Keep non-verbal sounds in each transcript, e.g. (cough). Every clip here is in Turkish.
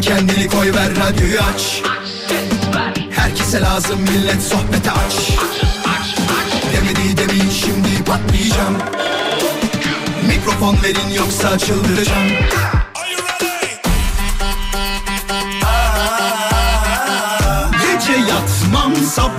Kendini koy ver radyoyu aç. Herkese lazım millet sohbete aç. Demedi demin şimdi patlayacağım. Mikrofon verin yoksa çıldıracağım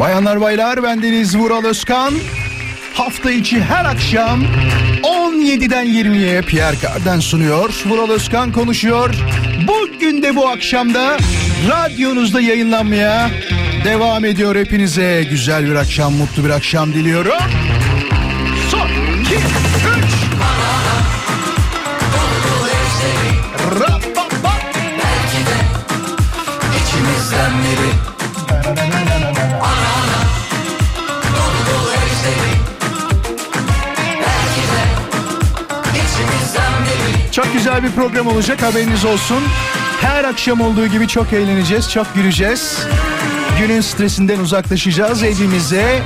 Bayanlar baylar bendeniz Vural Özkan. Hafta içi her akşam 17'den 20'ye Pierre Carden sunuyor. Vural Özkan konuşuyor. Bugün de bu akşamda radyonuzda yayınlanmaya devam ediyor. Hepinize güzel bir akşam, mutlu bir akşam diliyorum. Son, iki, Çok güzel bir program olacak haberiniz olsun. Her akşam olduğu gibi çok eğleneceğiz, çok güleceğiz. Günün stresinden uzaklaşacağız evimize.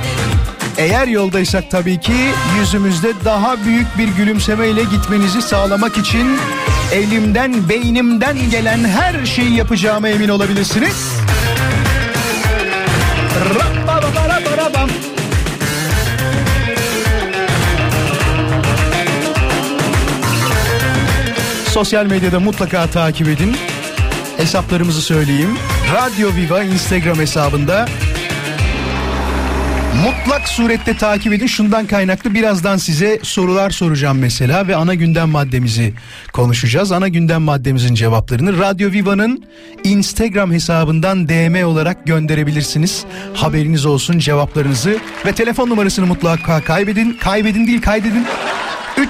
Eğer yoldaysak tabii ki yüzümüzde daha büyük bir gülümsemeyle gitmenizi sağlamak için elimden, beynimden gelen her şeyi yapacağıma emin olabilirsiniz. Rabba-ba-ba-ra-ba-ra-bam. Sosyal medyada mutlaka takip edin. Hesaplarımızı söyleyeyim. Radyo Viva Instagram hesabında mutlak surette takip edin. Şundan kaynaklı birazdan size sorular soracağım mesela ve ana gündem maddemizi konuşacağız. Ana gündem maddemizin cevaplarını Radyo Viva'nın Instagram hesabından DM olarak gönderebilirsiniz. Haberiniz olsun cevaplarınızı ve telefon numarasını mutlaka kaybedin. Kaybedin değil kaydedin.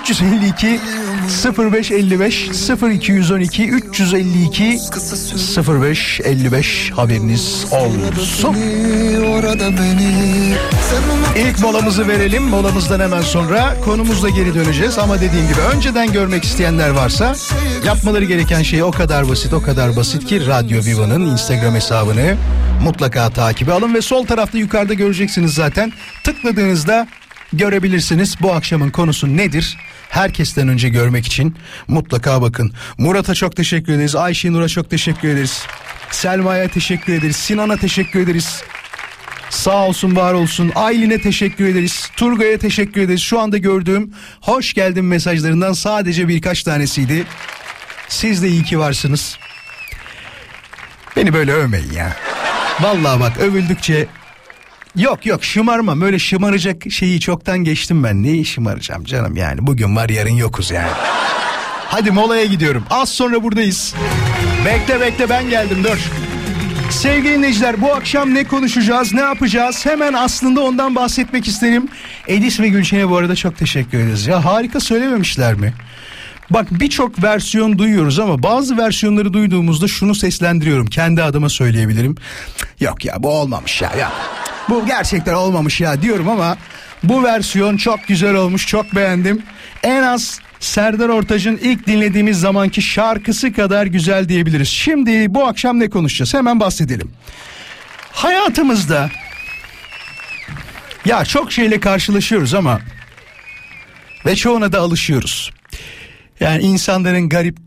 352 0555 0212 352 0555 haberiniz olsun. İlk molamızı verelim. Molamızdan hemen sonra konumuzla geri döneceğiz. Ama dediğim gibi önceden görmek isteyenler varsa yapmaları gereken şey o kadar basit o kadar basit ki Radyo Viva'nın Instagram hesabını mutlaka takibe alın ve sol tarafta yukarıda göreceksiniz zaten. Tıkladığınızda görebilirsiniz bu akşamın konusu nedir? Herkesten önce görmek için mutlaka bakın. Murat'a çok teşekkür ederiz. Ayşe Nur'a çok teşekkür ederiz. Selma'ya teşekkür ederiz. Sinan'a teşekkür ederiz. Sağ olsun var olsun. Aylin'e teşekkür ederiz. Turgay'a teşekkür ederiz. Şu anda gördüğüm hoş geldin mesajlarından sadece birkaç tanesiydi. Siz de iyi ki varsınız. Beni böyle övmeyin ya. Vallahi bak övüldükçe Yok yok şımarmam öyle şımaracak şeyi çoktan geçtim ben. Neyi şımaracağım canım yani bugün var yarın yokuz yani. Hadi molaya gidiyorum. Az sonra buradayız. Bekle bekle ben geldim dur. Sevgili dinleyiciler bu akşam ne konuşacağız ne yapacağız hemen aslında ondan bahsetmek isterim. Edis ve Gülşen'e bu arada çok teşekkür ederiz. Ya harika söylememişler mi? Bak birçok versiyon duyuyoruz ama bazı versiyonları duyduğumuzda şunu seslendiriyorum. Kendi adıma söyleyebilirim. Yok ya bu olmamış ya. ya. Bu gerçekten olmamış ya diyorum ama bu versiyon çok güzel olmuş çok beğendim. En az Serdar Ortaç'ın ilk dinlediğimiz zamanki şarkısı kadar güzel diyebiliriz. Şimdi bu akşam ne konuşacağız hemen bahsedelim. Hayatımızda ya çok şeyle karşılaşıyoruz ama ve çoğuna da alışıyoruz. Yani insanların garip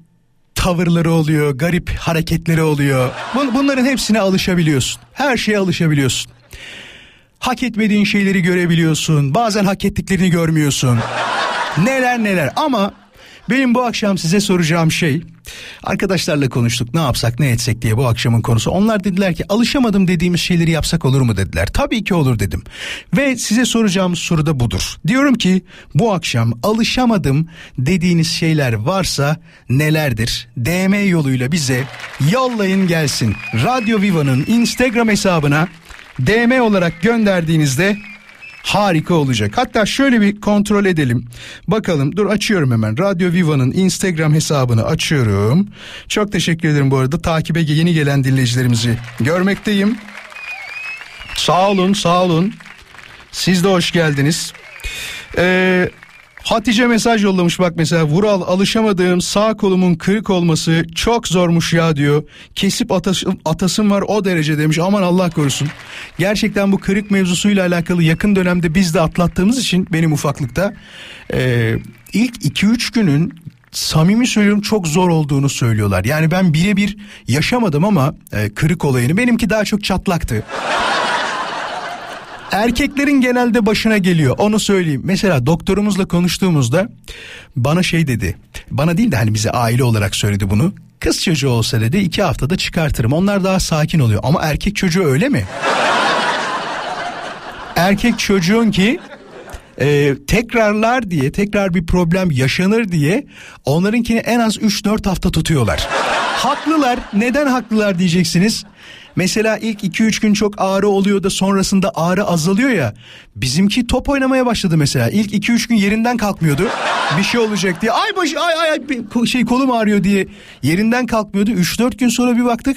tavırları oluyor, garip hareketleri oluyor. Bun- Bunların hepsine alışabiliyorsun. Her şeye alışabiliyorsun. Hak etmediğin şeyleri görebiliyorsun. Bazen hak ettiklerini görmüyorsun. Neler neler ama benim bu akşam size soracağım şey arkadaşlarla konuştuk ne yapsak ne etsek diye bu akşamın konusu. Onlar dediler ki alışamadım dediğimiz şeyleri yapsak olur mu dediler. Tabii ki olur dedim. Ve size soracağım soru da budur. Diyorum ki bu akşam alışamadım dediğiniz şeyler varsa nelerdir? DM yoluyla bize yollayın gelsin. Radyo Viva'nın Instagram hesabına DM olarak gönderdiğinizde harika olacak. Hatta şöyle bir kontrol edelim. Bakalım dur açıyorum hemen. Radyo Viva'nın Instagram hesabını açıyorum. Çok teşekkür ederim bu arada. Takibe yeni gelen dinleyicilerimizi görmekteyim. Sağ olun sağ olun. Siz de hoş geldiniz. Ee, Hatice mesaj yollamış bak mesela Vural alışamadığım sağ kolumun kırık olması çok zormuş ya diyor. Kesip atasım, atasım var o derece demiş aman Allah korusun. Gerçekten bu kırık mevzusuyla alakalı yakın dönemde biz de atlattığımız için benim ufaklıkta e, ilk 2-3 günün samimi söylüyorum çok zor olduğunu söylüyorlar. Yani ben birebir yaşamadım ama e, kırık olayını benimki daha çok çatlaktı. Erkeklerin genelde başına geliyor onu söyleyeyim. Mesela doktorumuzla konuştuğumuzda bana şey dedi. Bana değil de hani bize aile olarak söyledi bunu. Kız çocuğu olsa dedi iki haftada çıkartırım. Onlar daha sakin oluyor. Ama erkek çocuğu öyle mi? erkek çocuğun ki e, tekrarlar diye tekrar bir problem yaşanır diye onlarınkini en az 3-4 hafta tutuyorlar. Haklılar. Neden haklılar diyeceksiniz. Mesela ilk 2-3 gün çok ağrı oluyor da sonrasında ağrı azalıyor ya. Bizimki top oynamaya başladı mesela. İlk 2-3 gün yerinden kalkmıyordu. Bir şey olacak diye. Ay baş ay ay ay şey kolum ağrıyor diye yerinden kalkmıyordu. 3-4 gün sonra bir baktık.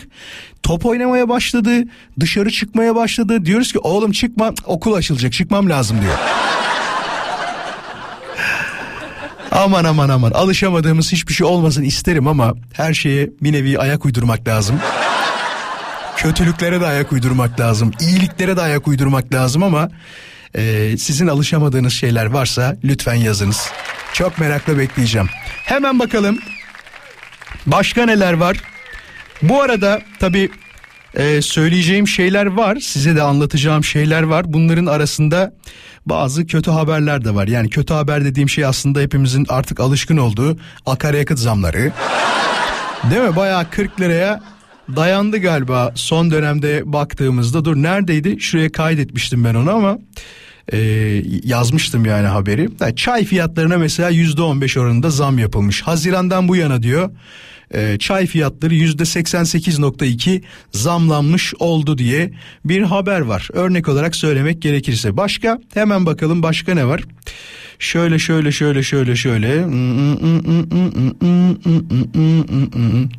Top oynamaya başladı. Dışarı çıkmaya başladı. Diyoruz ki oğlum çıkma okul açılacak çıkmam lazım diyor. Aman aman aman alışamadığımız hiçbir şey olmasın isterim ama her şeye bir nevi ayak uydurmak lazım. Kötülüklere de ayak uydurmak lazım. iyiliklere de ayak uydurmak lazım ama e, sizin alışamadığınız şeyler varsa lütfen yazınız. Çok merakla bekleyeceğim. Hemen bakalım başka neler var. Bu arada tabii e, söyleyeceğim şeyler var. Size de anlatacağım şeyler var. Bunların arasında bazı kötü haberler de var. Yani kötü haber dediğim şey aslında hepimizin artık alışkın olduğu akaryakıt zamları. Değil mi? Bayağı 40 liraya dayandı galiba son dönemde baktığımızda. Dur neredeydi? Şuraya kaydetmiştim ben onu ama e, yazmıştım yani haberi. Yani çay fiyatlarına mesela yüzde on beş oranında zam yapılmış. Hazirandan bu yana diyor e, çay fiyatları yüzde 88.2 zamlanmış oldu diye bir haber var. Örnek olarak söylemek gerekirse. Başka hemen bakalım başka ne var? Şöyle şöyle şöyle şöyle şöyle.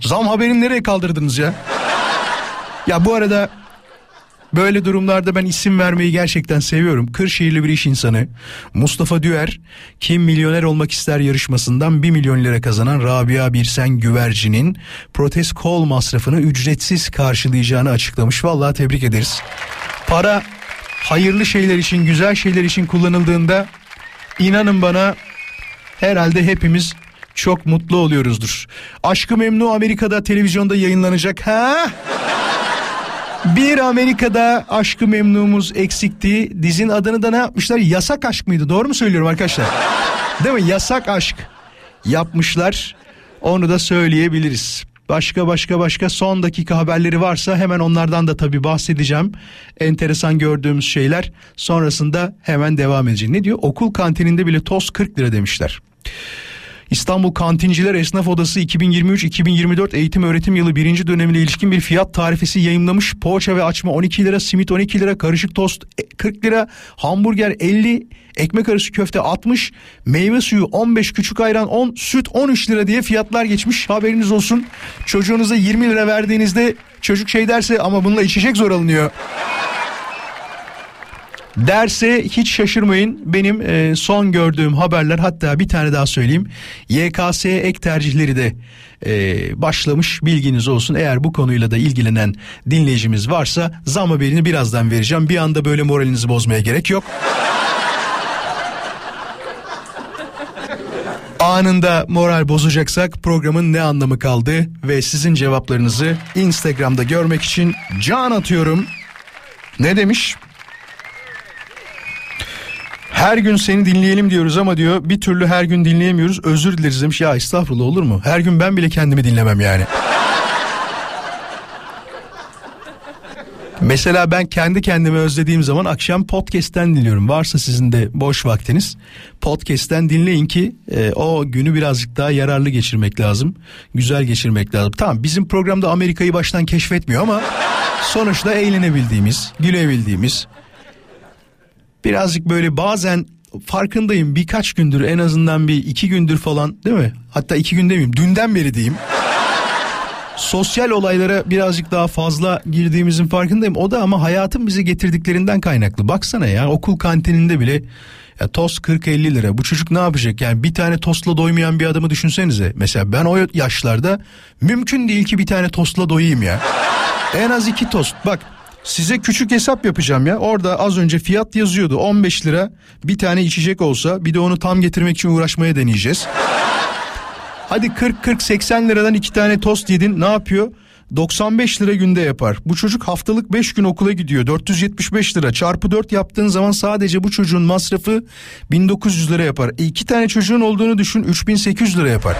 Zam haberini nereye kaldırdınız ya? Ya bu arada Böyle durumlarda ben isim vermeyi gerçekten seviyorum. Kırşehirli bir iş insanı Mustafa Düer Kim Milyoner Olmak ister yarışmasından 1 milyon lira kazanan Rabia Birsen Güvercin'in protez kol masrafını ücretsiz karşılayacağını açıklamış. Vallahi tebrik ederiz. Para hayırlı şeyler için, güzel şeyler için kullanıldığında inanın bana herhalde hepimiz çok mutlu oluyoruzdur. Aşkı Memnu Amerika'da televizyonda yayınlanacak. Ha? Bir Amerika'da aşkı memnumuz eksikti. Dizin adını da ne yapmışlar? Yasak aşk mıydı? Doğru mu söylüyorum arkadaşlar? Değil mi? Yasak aşk yapmışlar. Onu da söyleyebiliriz. Başka başka başka son dakika haberleri varsa hemen onlardan da tabii bahsedeceğim. Enteresan gördüğümüz şeyler sonrasında hemen devam edeceğim. Ne diyor? Okul kantininde bile toz 40 lira demişler. İstanbul Kantinciler Esnaf Odası 2023-2024 eğitim öğretim yılı birinci dönemine ilişkin bir fiyat tarifesi yayınlamış. Poğaça ve açma 12 lira, simit 12 lira, karışık tost 40 lira, hamburger 50, ekmek arası köfte 60, meyve suyu 15, küçük ayran 10, süt 13 lira diye fiyatlar geçmiş. Haberiniz olsun. Çocuğunuza 20 lira verdiğinizde çocuk şey derse ama bununla içecek zor alınıyor derse hiç şaşırmayın. Benim e, son gördüğüm haberler hatta bir tane daha söyleyeyim. YKS ek tercihleri de e, başlamış bilginiz olsun. Eğer bu konuyla da ilgilenen dinleyicimiz varsa zam haberini birazdan vereceğim. Bir anda böyle moralinizi bozmaya gerek yok. (laughs) anında moral bozacaksak programın ne anlamı kaldı ve sizin cevaplarınızı Instagram'da görmek için can atıyorum. Ne demiş? Her gün seni dinleyelim diyoruz ama diyor bir türlü her gün dinleyemiyoruz. Özür dileriz demiş. Ya estağfurullah olur mu? Her gün ben bile kendimi dinlemem yani. Mesela ben kendi kendimi özlediğim zaman akşam podcast'ten dinliyorum. Varsa sizin de boş vaktiniz podcast'ten dinleyin ki e, o günü birazcık daha yararlı geçirmek lazım. Güzel geçirmek lazım. Tamam bizim programda Amerika'yı baştan keşfetmiyor ama sonuçta eğlenebildiğimiz, gülebildiğimiz, birazcık böyle bazen farkındayım birkaç gündür en azından bir iki gündür falan değil mi? Hatta iki gün demeyeyim dünden beri diyeyim. Sosyal olaylara birazcık daha fazla girdiğimizin farkındayım. O da ama hayatın bize getirdiklerinden kaynaklı. Baksana ya okul kantininde bile ya tost 40-50 lira. Bu çocuk ne yapacak? Yani bir tane tostla doymayan bir adamı düşünsenize. Mesela ben o yaşlarda mümkün değil ki bir tane tostla doyayım ya. En az iki tost. Bak Size küçük hesap yapacağım ya. Orada az önce fiyat yazıyordu. 15 lira bir tane içecek olsa bir de onu tam getirmek için uğraşmaya deneyeceğiz. Hadi 40-40-80 liradan iki tane tost yedin ne yapıyor? 95 lira günde yapar. Bu çocuk haftalık 5 gün okula gidiyor. 475 lira çarpı 4 yaptığın zaman sadece bu çocuğun masrafı 1900 lira yapar. E iki tane çocuğun olduğunu düşün 3800 lira yapar.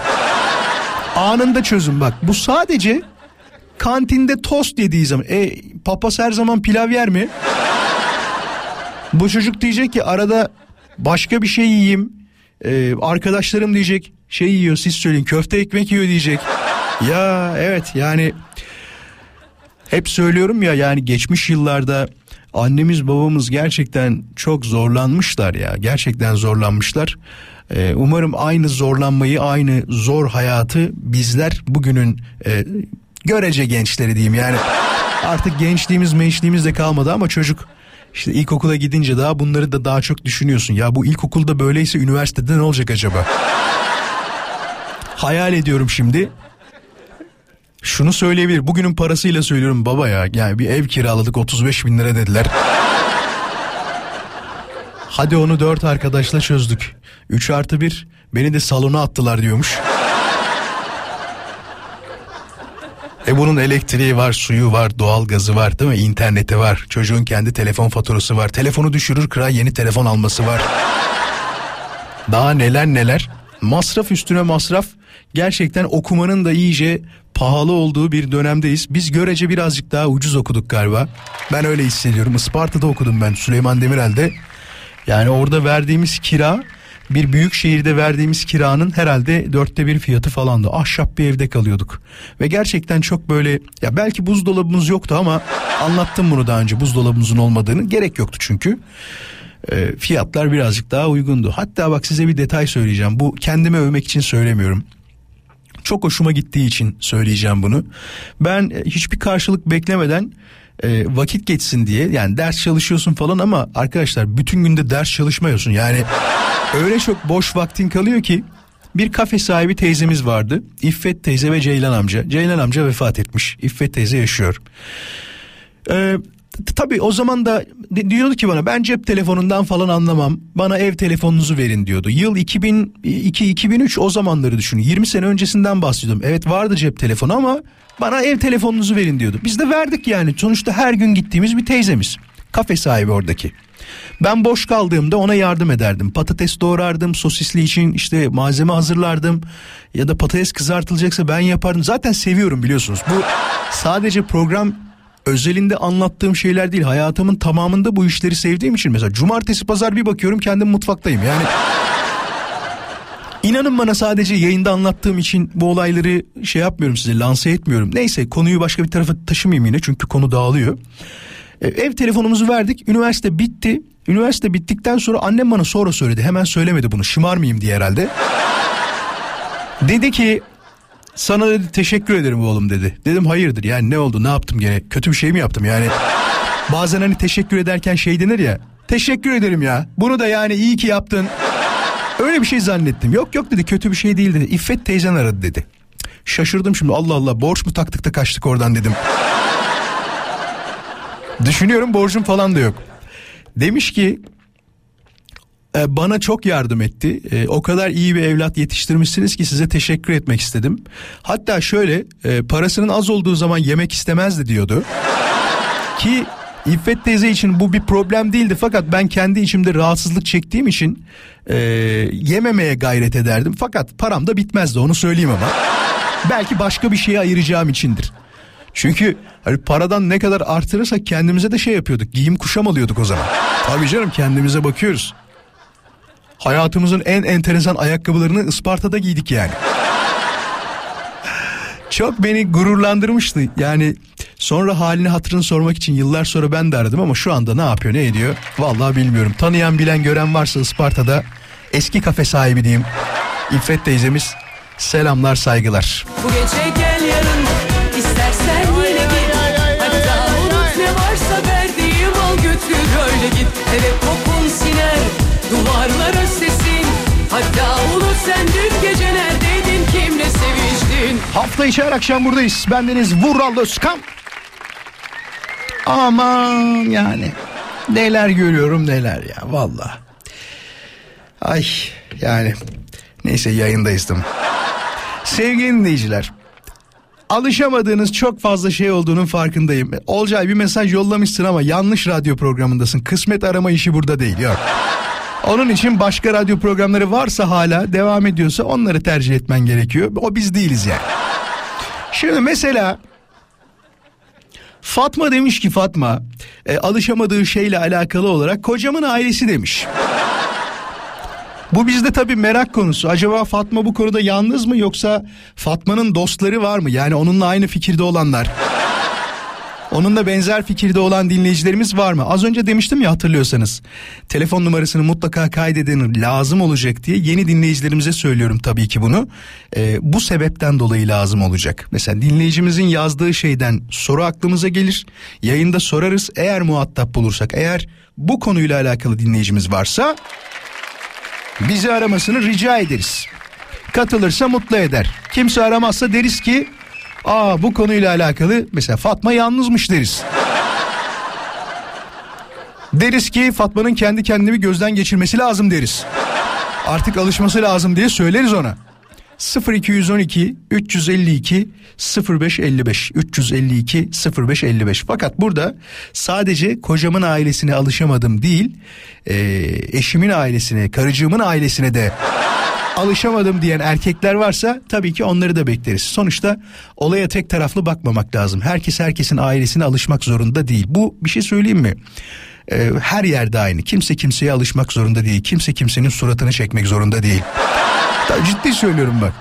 Anında çözüm bak. Bu sadece kantinde tost yediği zaman. E papaz her zaman pilav yer mi? Bu çocuk diyecek ki arada başka bir şey yiyeyim. Ee, arkadaşlarım diyecek şey yiyor siz söyleyin köfte ekmek yiyor diyecek. Ya evet yani hep söylüyorum ya yani geçmiş yıllarda annemiz babamız gerçekten çok zorlanmışlar ya gerçekten zorlanmışlar. Ee, umarım aynı zorlanmayı aynı zor hayatı bizler bugünün e, görece gençleri diyeyim yani artık gençliğimiz mençliğimiz de kalmadı ama çocuk işte ilkokula gidince daha bunları da daha çok düşünüyorsun. Ya bu ilkokulda böyleyse üniversitede ne olacak acaba? Hayal ediyorum şimdi. Şunu söyleyebilir. Bugünün parasıyla söylüyorum baba ya. Yani bir ev kiraladık 35 bin lira dediler. Hadi onu dört arkadaşla çözdük. 3 artı bir beni de salona attılar diyormuş. E bunun elektriği var, suyu var, doğal gazı var değil mi? İnterneti var. Çocuğun kendi telefon faturası var. Telefonu düşürür kırar yeni telefon alması var. Daha neler neler. Masraf üstüne masraf. Gerçekten okumanın da iyice pahalı olduğu bir dönemdeyiz. Biz görece birazcık daha ucuz okuduk galiba. Ben öyle hissediyorum. Isparta'da okudum ben Süleyman Demirel'de. Yani orada verdiğimiz kira bir büyük şehirde verdiğimiz kiranın herhalde dörtte bir fiyatı falandı. Ahşap bir evde kalıyorduk. Ve gerçekten çok böyle ya belki buzdolabımız yoktu ama anlattım bunu daha önce buzdolabımızın olmadığını gerek yoktu çünkü. E, fiyatlar birazcık daha uygundu. Hatta bak size bir detay söyleyeceğim. Bu kendimi övmek için söylemiyorum. Çok hoşuma gittiği için söyleyeceğim bunu. Ben e, hiçbir karşılık beklemeden e, vakit geçsin diye yani ders çalışıyorsun falan ama arkadaşlar bütün günde ders çalışmıyorsun. Yani öyle çok boş vaktin kalıyor ki bir kafe sahibi teyzemiz vardı. İffet teyze ve Ceylan amca. Ceylan amca vefat etmiş. İffet teyze yaşıyor. Ee, tabii o zaman da diyordu ki bana ben cep telefonundan falan anlamam. Bana ev telefonunuzu verin diyordu. Yıl 2002-2003 o zamanları düşünün. 20 sene öncesinden bahsediyorum. Evet vardı cep telefonu ama bana ev telefonunuzu verin diyordu. Biz de verdik yani. Sonuçta her gün gittiğimiz bir teyzemiz. Kafe sahibi oradaki. Ben boş kaldığımda ona yardım ederdim. Patates doğrardım, sosisli için işte malzeme hazırlardım. Ya da patates kızartılacaksa ben yapardım. Zaten seviyorum biliyorsunuz. Bu sadece program özelinde anlattığım şeyler değil. Hayatımın tamamında bu işleri sevdiğim için mesela cumartesi pazar bir bakıyorum kendim mutfaktayım. Yani İnanın bana sadece yayında anlattığım için bu olayları şey yapmıyorum size lanse etmiyorum. Neyse konuyu başka bir tarafa taşımayayım yine çünkü konu dağılıyor. E, ev telefonumuzu verdik. Üniversite bitti. Üniversite bittikten sonra annem bana sonra söyledi. Hemen söylemedi bunu şımarmayayım diye herhalde. dedi ki sana dedi teşekkür ederim oğlum dedi. Dedim hayırdır yani ne oldu ne yaptım gene kötü bir şey mi yaptım yani. Bazen hani teşekkür ederken şey denir ya. Teşekkür ederim ya. Bunu da yani iyi ki yaptın. Öyle bir şey zannettim. Yok yok dedi kötü bir şey değil dedi. İffet teyzen aradı dedi. Şaşırdım şimdi Allah Allah borç mu taktık da kaçtık oradan dedim. Düşünüyorum borcum falan da yok. Demiş ki e, bana çok yardım etti. E, o kadar iyi bir evlat yetiştirmişsiniz ki size teşekkür etmek istedim. Hatta şöyle e, parasının az olduğu zaman yemek istemezdi diyordu. (laughs) Ki İffet teyze için bu bir problem değildi fakat ben kendi içimde rahatsızlık çektiğim için e, yememeye gayret ederdim. Fakat param da bitmezdi onu söyleyeyim ama. (laughs) Belki başka bir şeye ayıracağım içindir. Çünkü hani paradan ne kadar artırırsak kendimize de şey yapıyorduk. Giyim kuşam alıyorduk o zaman. (laughs) Tabii canım kendimize bakıyoruz. Hayatımızın en enteresan ayakkabılarını Isparta'da giydik yani. Çok beni gururlandırmıştı. Yani Sonra halini hatırını sormak için yıllar sonra ben de aradım ama şu anda ne yapıyor ne ediyor vallahi bilmiyorum. Tanıyan bilen gören varsa Isparta'da eski kafe sahibi diyeyim. İffet teyzemiz selamlar saygılar. Bu gece gel yarın istersen yine git Hatta unut ne varsa verdiğim al götür öyle git Eve kokun siner duvarlara Hatta unut sen dün gece neredeydin kimle seviştin Hafta içi her akşam buradayız. Bendeniz Vural Özkan. Aman yani neler görüyorum neler ya valla. Ay yani neyse yayındayız? Sevgili dinleyiciler alışamadığınız çok fazla şey olduğunun farkındayım. Olcay bir mesaj yollamışsın ama yanlış radyo programındasın. Kısmet arama işi burada değil yok. Onun için başka radyo programları varsa hala devam ediyorsa onları tercih etmen gerekiyor. O biz değiliz yani. Şimdi mesela Fatma demiş ki Fatma e, alışamadığı şeyle alakalı olarak kocamın ailesi demiş. Bu bizde tabii merak konusu. Acaba Fatma bu konuda yalnız mı yoksa Fatma'nın dostları var mı? Yani onunla aynı fikirde olanlar. Onunla benzer fikirde olan dinleyicilerimiz var mı? Az önce demiştim ya hatırlıyorsanız. Telefon numarasını mutlaka kaydedin lazım olacak diye yeni dinleyicilerimize söylüyorum tabii ki bunu. Ee, bu sebepten dolayı lazım olacak. Mesela dinleyicimizin yazdığı şeyden soru aklımıza gelir. Yayında sorarız. Eğer muhatap bulursak, eğer bu konuyla alakalı dinleyicimiz varsa bizi aramasını rica ederiz. Katılırsa mutlu eder. Kimse aramazsa deriz ki aa bu konuyla alakalı mesela Fatma yalnızmış deriz. deriz ki Fatma'nın kendi kendini gözden geçirmesi lazım deriz. Artık alışması lazım diye söyleriz ona. 0212 352 0555 352 0555 fakat burada sadece kocamın ailesine alışamadım değil e, eşimin ailesine karıcığımın ailesine de alışamadım diyen erkekler varsa tabii ki onları da bekleriz. Sonuçta olaya tek taraflı bakmamak lazım. Herkes herkesin ailesine alışmak zorunda değil. Bu bir şey söyleyeyim mi? Ee, her yerde aynı. Kimse kimseye alışmak zorunda değil. Kimse kimsenin suratını çekmek zorunda değil. Ciddi söylüyorum bak.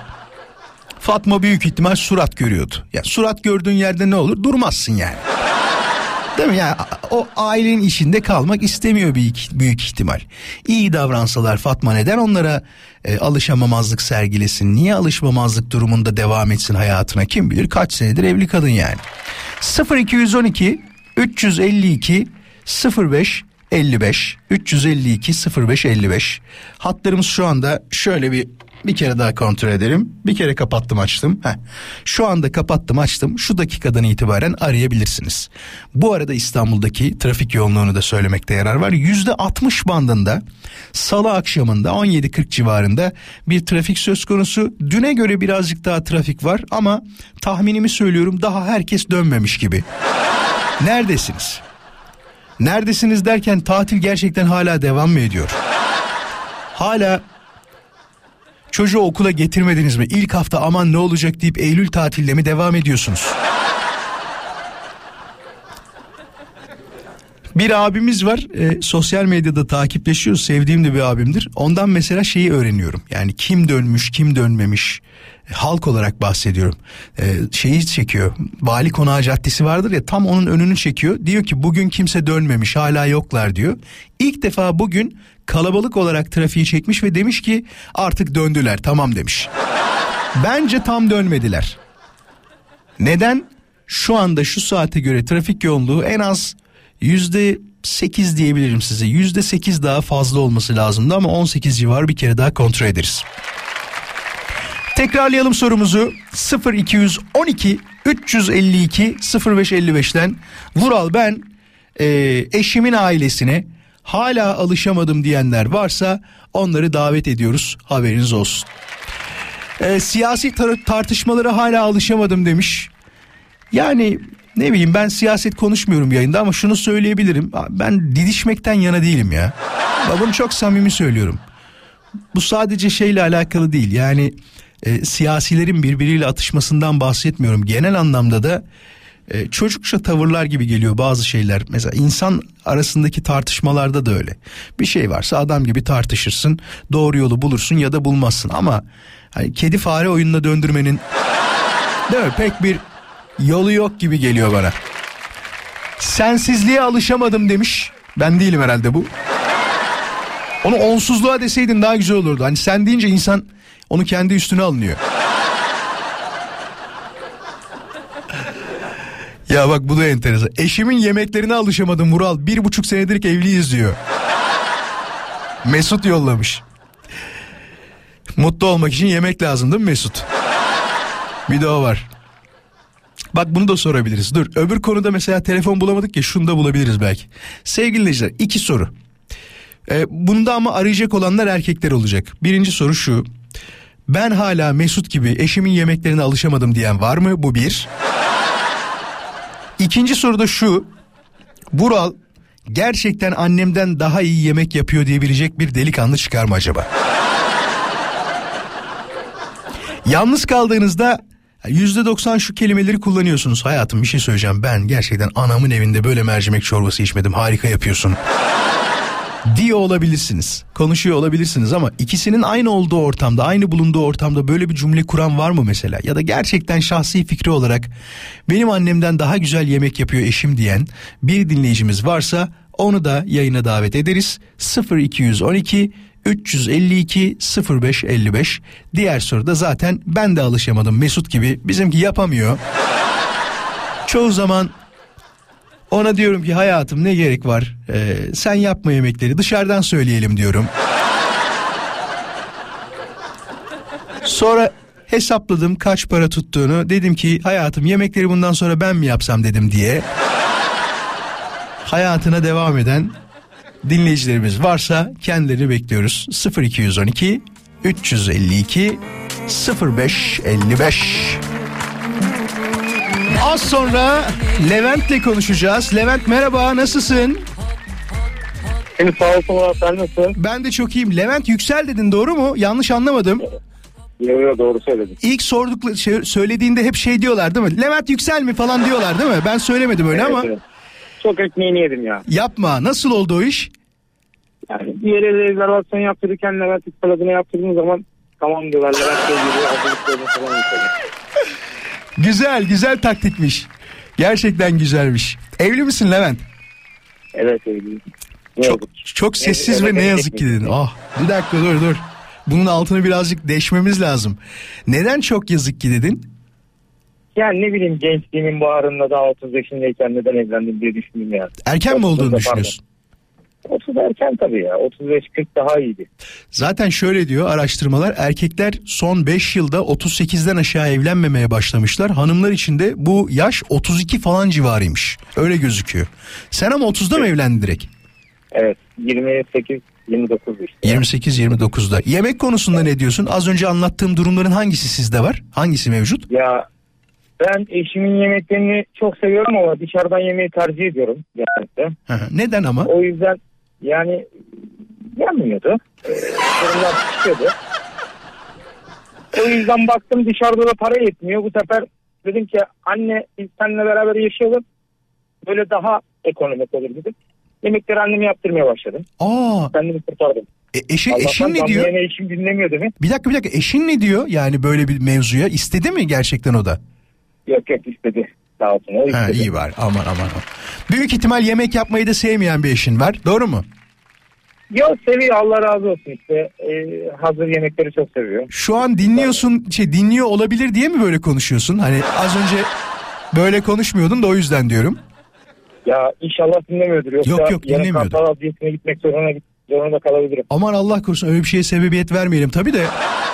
Fatma büyük ihtimal surat görüyordu. Ya surat gördüğün yerde ne olur? Durmazsın yani. Değil mi? Yani o ailenin içinde kalmak istemiyor büyük, büyük ihtimal. İyi davransalar Fatma neden onlara e, alışamamazlık sergilesin? Niye alışmamazlık durumunda devam etsin hayatına? Kim bilir kaç senedir evli kadın yani. 0212 352 05 55 352 05 55 hatlarımız şu anda şöyle bir bir kere daha kontrol edelim. Bir kere kapattım açtım. Heh. Şu anda kapattım açtım. Şu dakikadan itibaren arayabilirsiniz. Bu arada İstanbul'daki trafik yoğunluğunu da söylemekte yarar var. Yüzde 60 bandında salı akşamında 17.40 civarında bir trafik söz konusu. Düne göre birazcık daha trafik var ama tahminimi söylüyorum daha herkes dönmemiş gibi. Neredesiniz? Neredesiniz derken tatil gerçekten hala devam mı ediyor? Hala çocuğu okula getirmediniz mi? İlk hafta aman ne olacak deyip Eylül tatille mi devam ediyorsunuz? Bir abimiz var e, sosyal medyada takipleşiyoruz sevdiğim de bir abimdir. Ondan mesela şeyi öğreniyorum yani kim dönmüş kim dönmemiş halk olarak bahsediyorum. E, şeyi çekiyor Vali Konağı Caddesi vardır ya tam onun önünü çekiyor. Diyor ki bugün kimse dönmemiş hala yoklar diyor. İlk defa bugün kalabalık olarak trafiği çekmiş ve demiş ki artık döndüler tamam demiş. Bence tam dönmediler. Neden? Şu anda şu saate göre trafik yoğunluğu en az yüzde 8 diyebilirim size. Yüzde 8 daha fazla olması lazımdı ama 18 civarı bir kere daha kontrol ederiz. Tekrarlayalım sorumuzu 0212 352 0555'ten Vural ben e, eşimin ailesine hala alışamadım diyenler varsa onları davet ediyoruz haberiniz olsun. E, siyasi tar- tartışmalara hala alışamadım demiş. Yani ne bileyim ben siyaset konuşmuyorum yayında ama şunu söyleyebilirim. Ben didişmekten yana değilim ya. Bunu çok samimi söylüyorum. Bu sadece şeyle alakalı değil. Yani e, siyasilerin birbiriyle atışmasından bahsetmiyorum. Genel anlamda da e, çocukça tavırlar gibi geliyor bazı şeyler. Mesela insan arasındaki tartışmalarda da öyle. Bir şey varsa adam gibi tartışırsın. Doğru yolu bulursun ya da bulmazsın. Ama hani kedi fare oyununa döndürmenin değil mi? Pek bir yolu yok gibi geliyor bana. Sensizliğe alışamadım demiş. Ben değilim herhalde bu. Onu onsuzluğa deseydin daha güzel olurdu. Hani sen deyince insan onu kendi üstüne alınıyor. Ya bak bu da enteresan. Eşimin yemeklerine alışamadım Vural. Bir buçuk senedir evliyiz diyor. Mesut yollamış. Mutlu olmak için yemek lazım değil mi Mesut? Bir de o var. Bak bunu da sorabiliriz. Dur öbür konuda mesela telefon bulamadık ya şunu da bulabiliriz belki. Sevgili dinleyiciler iki soru. Ee, bunda ama arayacak olanlar erkekler olacak. Birinci soru şu. Ben hala Mesut gibi eşimin yemeklerine alışamadım diyen var mı? Bu bir. İkinci soru da şu. Bural gerçekten annemden daha iyi yemek yapıyor diyebilecek bir delikanlı çıkar mı acaba? Yalnız kaldığınızda yüzde doksan şu kelimeleri kullanıyorsunuz. Hayatım bir şey söyleyeceğim. Ben gerçekten anamın evinde böyle mercimek çorbası içmedim. Harika yapıyorsun. Diye olabilirsiniz. Konuşuyor olabilirsiniz ama ikisinin aynı olduğu ortamda, aynı bulunduğu ortamda böyle bir cümle kuran var mı mesela? Ya da gerçekten şahsi fikri olarak benim annemden daha güzel yemek yapıyor eşim diyen bir dinleyicimiz varsa onu da yayına davet ederiz. 0212 352 0555 diğer soruda zaten ben de alışamadım Mesut gibi bizimki yapamıyor. Çoğu zaman ona diyorum ki hayatım ne gerek var ee, sen yapma yemekleri dışarıdan söyleyelim diyorum. Sonra hesapladım kaç para tuttuğunu dedim ki hayatım yemekleri bundan sonra ben mi yapsam dedim diye. Hayatına devam eden dinleyicilerimiz varsa kendilerini bekliyoruz. 0212 352 0555 Az sonra Levent'le konuşacağız. Levent merhaba nasılsın? Seni sağ olsun Murat sen nasılsın? Ben de çok iyiyim. Levent Yüksel dedin doğru mu? Yanlış anlamadım. Yo yo doğru söyledin. İlk sorduk şey- söylediğinde hep şey diyorlar değil mi? Levent Yüksel mi falan diyorlar değil mi? Ben söylemedim öyle ama. Evet, evet. Çok ekmeğini yedim ya. Yapma. Nasıl oldu o iş? Yani bir yere rezervasyon yaptırırken Levent İksel adına yaptırdığım zaman tamam diyorlar Levent Bey geliyor hazırlıklarını falan yapıyorlar. Güzel, güzel taktikmiş. Gerçekten güzelmiş. Evli misin Levent? Evet evliyim. Ne Çok oldu? çok sessiz Evet, ve ne yazık ki dedin. Ah, bir dakika dur dur. Bunun altını birazcık deşmemiz lazım. Neden çok yazık ki dedin? Yani ne bileyim gençliğimin baharında daha 30 yaşındayken neden evlendim diye düşündüm ya. Erken mi olduğunu düşünüyorsun? 30 erken tabii ya. 35-40 daha iyiydi. Zaten şöyle diyor araştırmalar erkekler son 5 yılda 38'den aşağı evlenmemeye başlamışlar. Hanımlar için de bu yaş 32 falan civarıymış. Öyle gözüküyor. Sen ama 30'da mı evlendin direkt? Evet 28 29 işte. 28-29'da. Yemek konusunda ne diyorsun? Az önce anlattığım durumların hangisi sizde var? Hangisi mevcut? Ya ben eşimin yemeklerini çok seviyorum ama dışarıdan yemeği tercih ediyorum genellikle. Neden ama? O yüzden yani yanmıyordu. Ee, Fırınlar pişiyordu. O yüzden baktım dışarıda da para yetmiyor. Bu sefer dedim ki anne biz seninle beraber yaşayalım. Böyle daha ekonomik olur dedim. Yemekleri anneme yaptırmaya başladım. Aa, Kendimi kurtardım. e, eşi, Allah'tan eşin ne diyor? eşim dinlemiyor değil mi? Bir dakika bir dakika eşin ne diyor? Yani böyle bir mevzuya istedi mi gerçekten o da? Yok yok istedi. Sağ olsun. Ha istedi. iyi var aman. aman. Büyük ihtimal yemek yapmayı da sevmeyen bir eşin var. Doğru mu? Yok seviyor Allah razı olsun işte. Ee, hazır yemekleri çok seviyor. Şu an dinliyorsun şey dinliyor olabilir diye mi böyle konuşuyorsun? Hani az önce böyle konuşmuyordun da o yüzden diyorum. Ya inşallah dinlemiyordur. Yoksa Yok, yok, yarın dinlemiyordur. Kartal gitmek zorunda, git- zorunda kalabilirim. Aman Allah korusun öyle bir şeye sebebiyet vermeyelim tabii de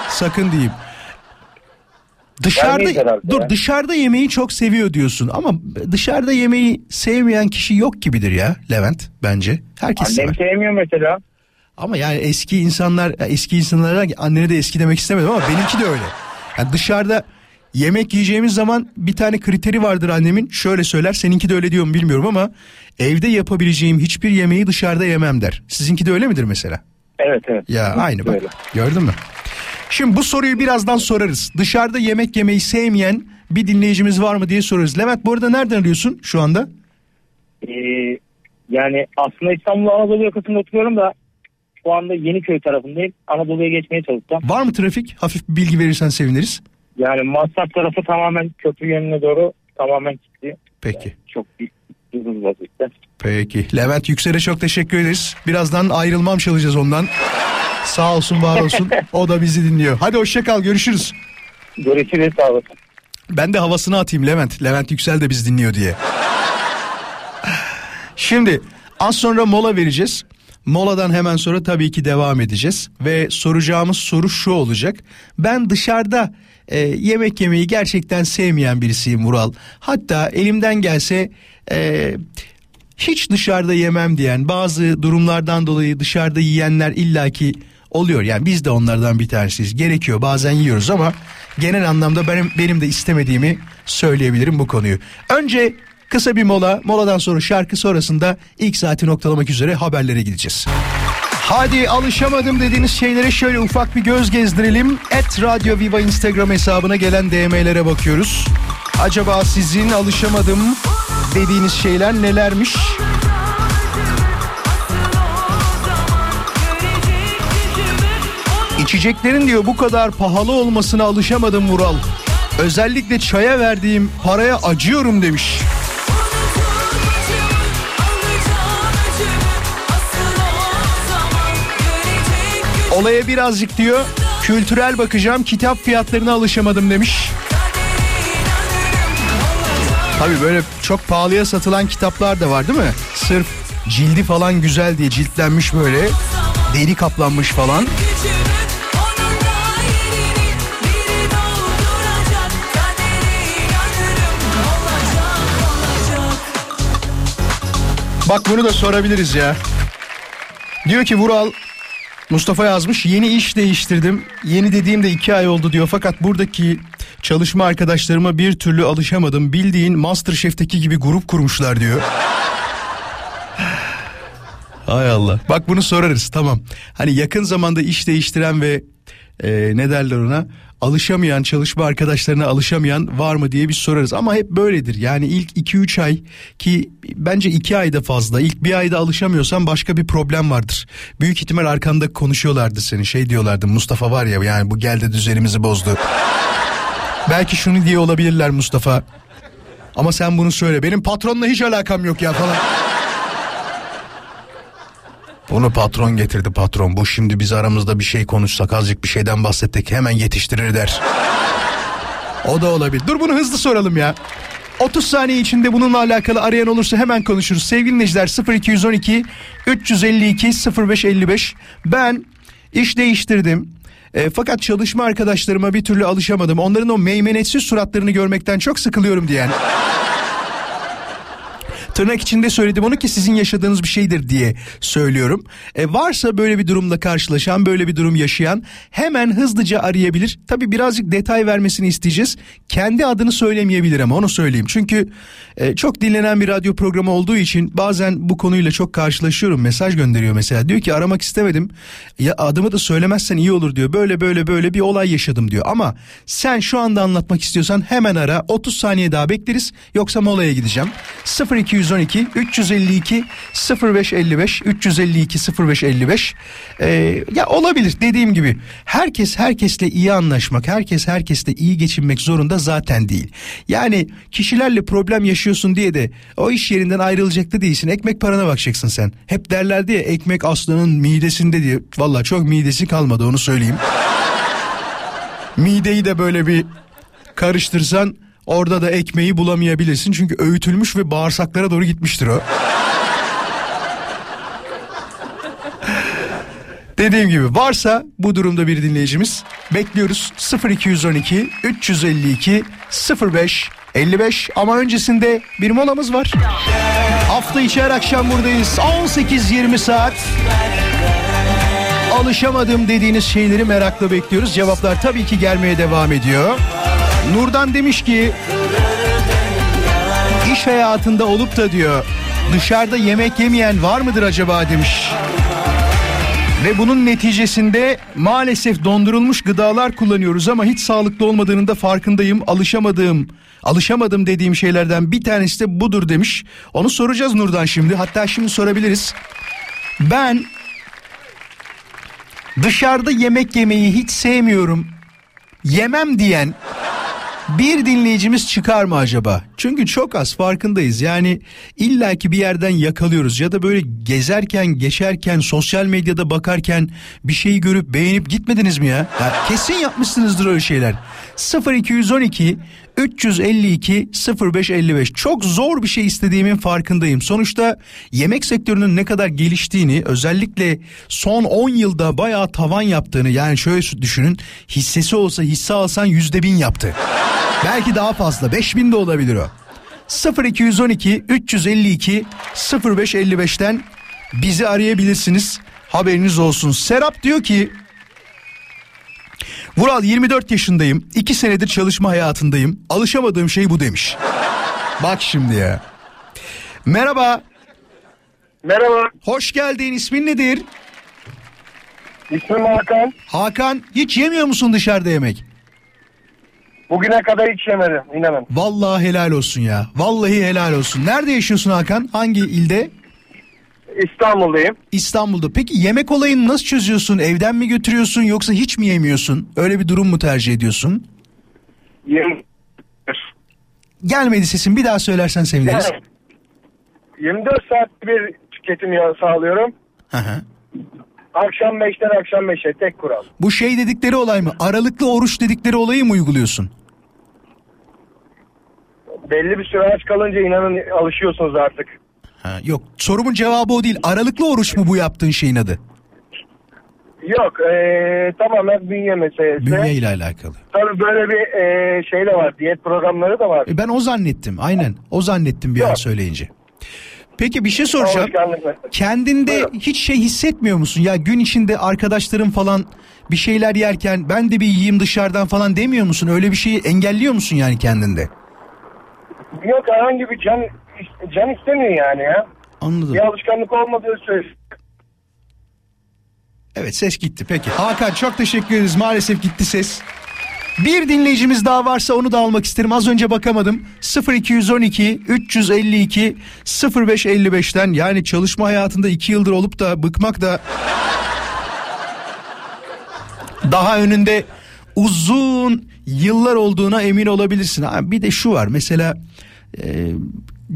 sakın diyeyim. Dışarıda dur ya. dışarıda yemeği çok seviyor diyorsun ama dışarıda yemeği sevmeyen kişi yok gibidir ya Levent bence. Herkes Annem sever. sevmiyor mesela. Ama yani eski insanlar eski insanlara annene de eski demek istemedim ama benimki de öyle. Yani dışarıda yemek yiyeceğimiz zaman bir tane kriteri vardır annemin. Şöyle söyler seninki de öyle diyor mu bilmiyorum ama evde yapabileceğim hiçbir yemeği dışarıda yemem der. Sizinki de öyle midir mesela? Evet evet. Ya aynı bak. Öyle. Gördün mü? Şimdi bu soruyu birazdan sorarız. Dışarıda yemek yemeyi sevmeyen bir dinleyicimiz var mı diye sorarız. Levent bu arada nereden arıyorsun şu anda? Ee, yani aslında İstanbul Anadolu yakasında oturuyorum da şu anda Yeniköy tarafındayım. Anadolu'ya geçmeye çalışacağım. Var mı trafik? Hafif bir bilgi verirsen seviniriz. Yani Maslak tarafı tamamen köprü yönüne doğru tamamen kilitli. Peki. Çok bir Bizim vaziyette. Peki. Levent Yüksel'e çok teşekkür ederiz. Birazdan ayrılmam çalacağız ondan. Sağ olsun var olsun. (laughs) O da bizi dinliyor. Hadi hoşça kal görüşürüz. Görüşürüz sağ olasın. Ben de havasını atayım Levent. Levent Yüksel de biz dinliyor diye. Şimdi az sonra mola vereceğiz. Moladan hemen sonra tabii ki devam edeceğiz ve soracağımız soru şu olacak. Ben dışarıda e, yemek yemeyi gerçekten sevmeyen birisiyim Vural. Hatta elimden gelse e, hiç dışarıda yemem diyen bazı durumlardan dolayı dışarıda yiyenler illaki oluyor. Yani biz de onlardan bir tanesiyiz. Gerekiyor bazen yiyoruz ama genel anlamda benim benim de istemediğimi söyleyebilirim bu konuyu. Önce kısa bir mola, moladan sonra şarkı sonrasında ilk saati noktalamak üzere haberlere gideceğiz. Hadi alışamadım dediğiniz şeylere şöyle ufak bir göz gezdirelim. Et Radio Viva Instagram hesabına gelen DM'lere bakıyoruz. Acaba sizin alışamadım dediğiniz şeyler nelermiş? İçeceklerin diyor bu kadar pahalı olmasına alışamadım Vural. Özellikle çaya verdiğim paraya acıyorum demiş. Olaya birazcık diyor kültürel bakacağım kitap fiyatlarına alışamadım demiş. Tabi böyle çok pahalıya satılan kitaplar da var değil mi? Sırf cildi falan güzel diye ciltlenmiş böyle deri kaplanmış falan. Bak bunu da sorabiliriz ya. Diyor ki Vural Mustafa yazmış yeni iş değiştirdim. Yeni dediğimde iki ay oldu diyor fakat buradaki çalışma arkadaşlarıma bir türlü alışamadım. Bildiğin Masterchef'teki gibi grup kurmuşlar diyor. (sighs) Hay Allah. Bak bunu sorarız tamam. Hani yakın zamanda iş değiştiren ve e, ne derler ona alışamayan çalışma arkadaşlarına alışamayan var mı diye bir sorarız. Ama hep böyledir. Yani ilk 2-3 ay ki bence 2 ayda fazla ilk bir ayda alışamıyorsan başka bir problem vardır. Büyük ihtimal arkanda konuşuyorlardı seni. Şey diyorlardı Mustafa var ya yani bu geldi düzenimizi bozdu. Belki şunu diye olabilirler Mustafa. Ama sen bunu söyle benim patronla hiç alakam yok ya falan bunu patron getirdi patron. Bu şimdi biz aramızda bir şey konuşsak azıcık bir şeyden bahsettik hemen yetiştirir der. O da olabilir. Dur bunu hızlı soralım ya. 30 saniye içinde bununla alakalı arayan olursa hemen konuşuruz. Sevgili dinleyiciler 0212 352 0555 ben iş değiştirdim. E, fakat çalışma arkadaşlarıma bir türlü alışamadım. Onların o meymenetsiz suratlarını görmekten çok sıkılıyorum diyen. Tırnak içinde söyledim onu ki sizin yaşadığınız bir şeydir diye söylüyorum. E, varsa böyle bir durumla karşılaşan, böyle bir durum yaşayan hemen hızlıca arayabilir. Tabi birazcık detay vermesini isteyeceğiz. Kendi adını söylemeyebilir ama onu söyleyeyim. Çünkü e, çok dinlenen bir radyo programı olduğu için bazen bu konuyla çok karşılaşıyorum. Mesaj gönderiyor mesela. Diyor ki aramak istemedim. Ya adımı da söylemezsen iyi olur diyor. Böyle böyle böyle bir olay yaşadım diyor. Ama sen şu anda anlatmak istiyorsan hemen ara. 30 saniye daha bekleriz. Yoksa molaya gideceğim. 0212 352 0555 352 0555 ee, ya olabilir. Dediğim gibi herkes herkesle iyi anlaşmak herkes herkesle iyi geçinmek zorunda zaten değil. Yani kişilerle problem yaşıyorsun diye de o iş yerinden ayrılacak da değilsin. Ekmek parana bakacaksın sen. Hep derlerdi ya ekmek aslanın midesinde diye. Valla çok midesi kalmadı onu söyleyeyim. (laughs) Mideyi de böyle bir karıştırsan Orada da ekmeği bulamayabilirsin çünkü öğütülmüş ve bağırsaklara doğru gitmiştir o. (laughs) Dediğim gibi varsa bu durumda bir dinleyicimiz bekliyoruz 0212 352 05 55 ama öncesinde bir molamız var. Hafta içi her akşam buradayız 18-20 saat. Alışamadım dediğiniz şeyleri merakla bekliyoruz. Cevaplar tabii ki gelmeye devam ediyor. Nurdan demiş ki iş hayatında olup da diyor dışarıda yemek yemeyen var mıdır acaba demiş. Ve bunun neticesinde maalesef dondurulmuş gıdalar kullanıyoruz ama hiç sağlıklı olmadığının da farkındayım. Alışamadığım, alışamadım dediğim şeylerden bir tanesi de budur demiş. Onu soracağız Nurdan şimdi. Hatta şimdi sorabiliriz. Ben dışarıda yemek yemeyi hiç sevmiyorum. Yemem diyen Bir dinleyicimiz çıkar mı acaba? Çünkü çok az farkındayız. Yani illaki bir yerden yakalıyoruz ya da böyle gezerken, geçerken, sosyal medyada bakarken bir şeyi görüp beğenip gitmediniz mi ya? ya kesin yapmışsınızdır öyle şeyler. 0212 352 0555 çok zor bir şey istediğimin farkındayım. Sonuçta yemek sektörünün ne kadar geliştiğini özellikle son 10 yılda bayağı tavan yaptığını yani şöyle düşünün hissesi olsa hisse alsan yüzde bin yaptı. Belki daha fazla 5000 de olabilir o. 0212 352 0555'ten bizi arayabilirsiniz. Haberiniz olsun. Serap diyor ki Vural 24 yaşındayım. 2 senedir çalışma hayatındayım. Alışamadığım şey bu demiş. Bak şimdi ya. Merhaba. Merhaba. Hoş geldin. İsmin nedir? İsmim Hakan. Hakan hiç yemiyor musun dışarıda yemek? Bugüne kadar hiç yemedim inanın. Vallahi helal olsun ya. Vallahi helal olsun. Nerede yaşıyorsun Hakan? Hangi ilde? İstanbul'dayım. İstanbul'da. Peki yemek olayını nasıl çözüyorsun? Evden mi götürüyorsun yoksa hiç mi yemiyorsun? Öyle bir durum mu tercih ediyorsun? Yirmi- Gelmedi sesin bir daha söylersen seviniriz. Yani 24 saat bir tüketim sağlıyorum. Hı hı. Akşam 5'ten akşam 5'e tek kural. Bu şey dedikleri olay mı? Aralıklı oruç dedikleri olayı mı uyguluyorsun? Belli bir süre aç kalınca inanın alışıyorsunuz artık. Ha, yok sorumun cevabı o değil. Aralıklı oruç mu bu yaptığın şeyin adı? Yok ee, tamamen bünye meselesi. Bünye ile alakalı. Tabii böyle bir ee, şey de var diyet programları da var. E ben o zannettim aynen. O zannettim bir an Yok. söyleyince. Peki bir şey soracağım. Kendinde Buyurun. hiç şey hissetmiyor musun? Ya gün içinde arkadaşlarım falan bir şeyler yerken ben de bir yiyeyim dışarıdan falan demiyor musun? Öyle bir şeyi engelliyor musun yani kendinde? Yok herhangi bir can can istemiyor yani ya. Anladım. Bir alışkanlık olmadığı söz. Evet ses gitti peki. Hakan çok teşekkür ederiz. Maalesef gitti ses. Bir dinleyicimiz daha varsa onu da almak isterim. Az önce bakamadım. 0212 352 0555'ten yani çalışma hayatında 2 yıldır olup da bıkmak da daha önünde uzun yıllar olduğuna emin olabilirsin. Ha, bir de şu var mesela e,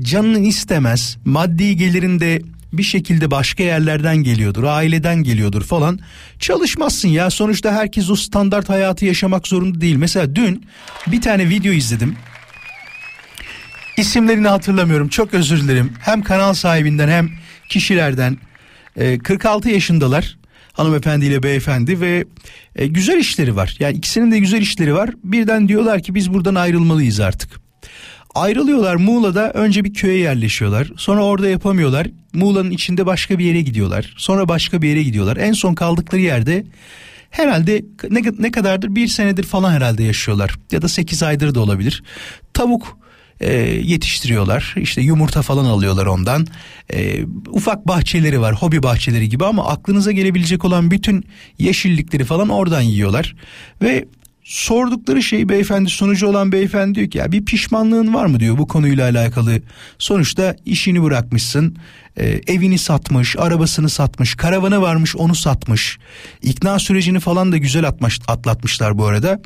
canın istemez maddi gelirinde bir şekilde başka yerlerden geliyordur aileden geliyordur falan. Çalışmazsın ya sonuçta herkes o standart hayatı yaşamak zorunda değil. Mesela dün bir tane video izledim. İsimlerini hatırlamıyorum çok özür dilerim. Hem kanal sahibinden hem kişilerden. E, 46 yaşındalar hanımefendiyle beyefendi ve e, güzel işleri var. Yani ikisinin de güzel işleri var. Birden diyorlar ki biz buradan ayrılmalıyız artık. Ayrılıyorlar Muğla'da önce bir köye yerleşiyorlar. Sonra orada yapamıyorlar. Muğla'nın içinde başka bir yere gidiyorlar. Sonra başka bir yere gidiyorlar. En son kaldıkları yerde herhalde ne, ne kadardır bir senedir falan herhalde yaşıyorlar. Ya da 8 aydır da olabilir. Tavuk e, yetiştiriyorlar. İşte yumurta falan alıyorlar ondan. E, ufak bahçeleri var, hobi bahçeleri gibi ama aklınıza gelebilecek olan bütün yeşillikleri falan oradan yiyorlar. Ve sordukları şey beyefendi sunucu olan beyefendi diyor ki ya bir pişmanlığın var mı diyor bu konuyla alakalı. Sonuçta işini bırakmışsın. E, evini satmış, arabasını satmış, karavanı varmış onu satmış. İkna sürecini falan da güzel atmış, atlatmışlar bu arada.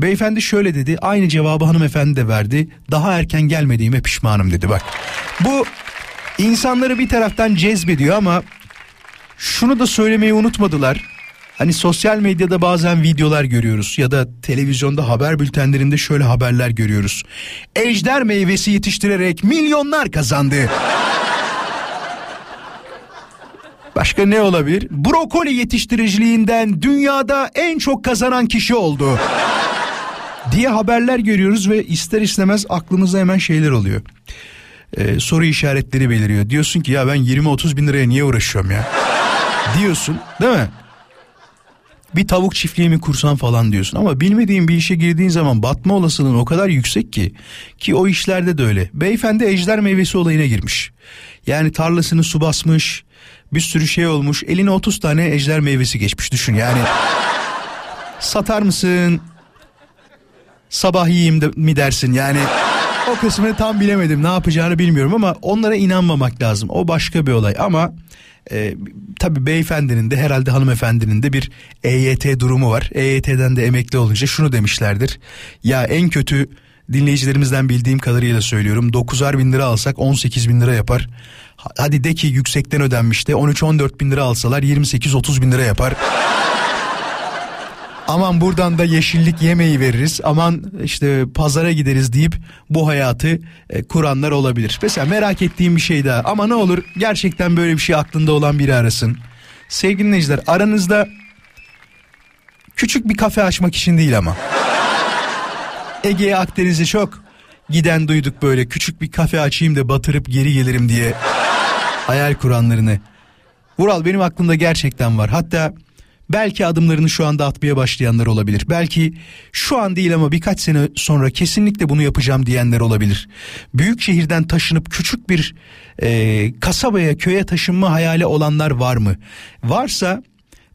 Beyefendi şöyle dedi aynı cevabı hanımefendi de verdi. Daha erken gelmediğime pişmanım dedi bak. Bu insanları bir taraftan cezbediyor ama şunu da söylemeyi unutmadılar. Hani sosyal medyada bazen videolar görüyoruz ya da televizyonda haber bültenlerinde şöyle haberler görüyoruz. Ejder meyvesi yetiştirerek milyonlar kazandı. Başka ne olabilir? Brokoli yetiştiriciliğinden dünyada en çok kazanan kişi oldu. (laughs) diye haberler görüyoruz ve ister istemez aklımıza hemen şeyler oluyor. Ee, soru işaretleri beliriyor. Diyorsun ki ya ben 20-30 bin liraya niye uğraşıyorum ya? (laughs) diyorsun değil mi? bir tavuk çiftliği mi kursan falan diyorsun ama bilmediğin bir işe girdiğin zaman batma olasılığın o kadar yüksek ki ki o işlerde de öyle. Beyefendi ejder meyvesi olayına girmiş. Yani tarlasını su basmış, bir sürü şey olmuş. Eline 30 tane ejder meyvesi geçmiş düşün yani. Satar mısın? Sabah yiyeyim de, mi dersin yani? O kısmını tam bilemedim. Ne yapacağını bilmiyorum ama onlara inanmamak lazım. O başka bir olay ama e, tabii beyefendinin de herhalde hanımefendinin de bir EYT durumu var. EYT'den de emekli olunca şunu demişlerdir. Ya en kötü dinleyicilerimizden bildiğim kadarıyla söylüyorum. 9'ar bin lira alsak 18 bin lira yapar. Ha- Hadi de ki yüksekten ödenmiş de 13-14 bin lira alsalar 28-30 bin lira yapar. Aman buradan da yeşillik yemeği veririz. Aman işte pazara gideriz deyip bu hayatı e, kuranlar olabilir. Mesela merak ettiğim bir şey daha. Ama ne olur gerçekten böyle bir şey aklında olan biri arasın. Sevgili dinleyiciler aranızda küçük bir kafe açmak için değil ama. Ege'ye Akdeniz'e çok giden duyduk böyle küçük bir kafe açayım da batırıp geri gelirim diye hayal kuranlarını. Vural benim aklımda gerçekten var. Hatta belki adımlarını şu anda atmaya başlayanlar olabilir. Belki şu an değil ama birkaç sene sonra kesinlikle bunu yapacağım diyenler olabilir. Büyük şehirden taşınıp küçük bir e, kasabaya köye taşınma hayali olanlar var mı? Varsa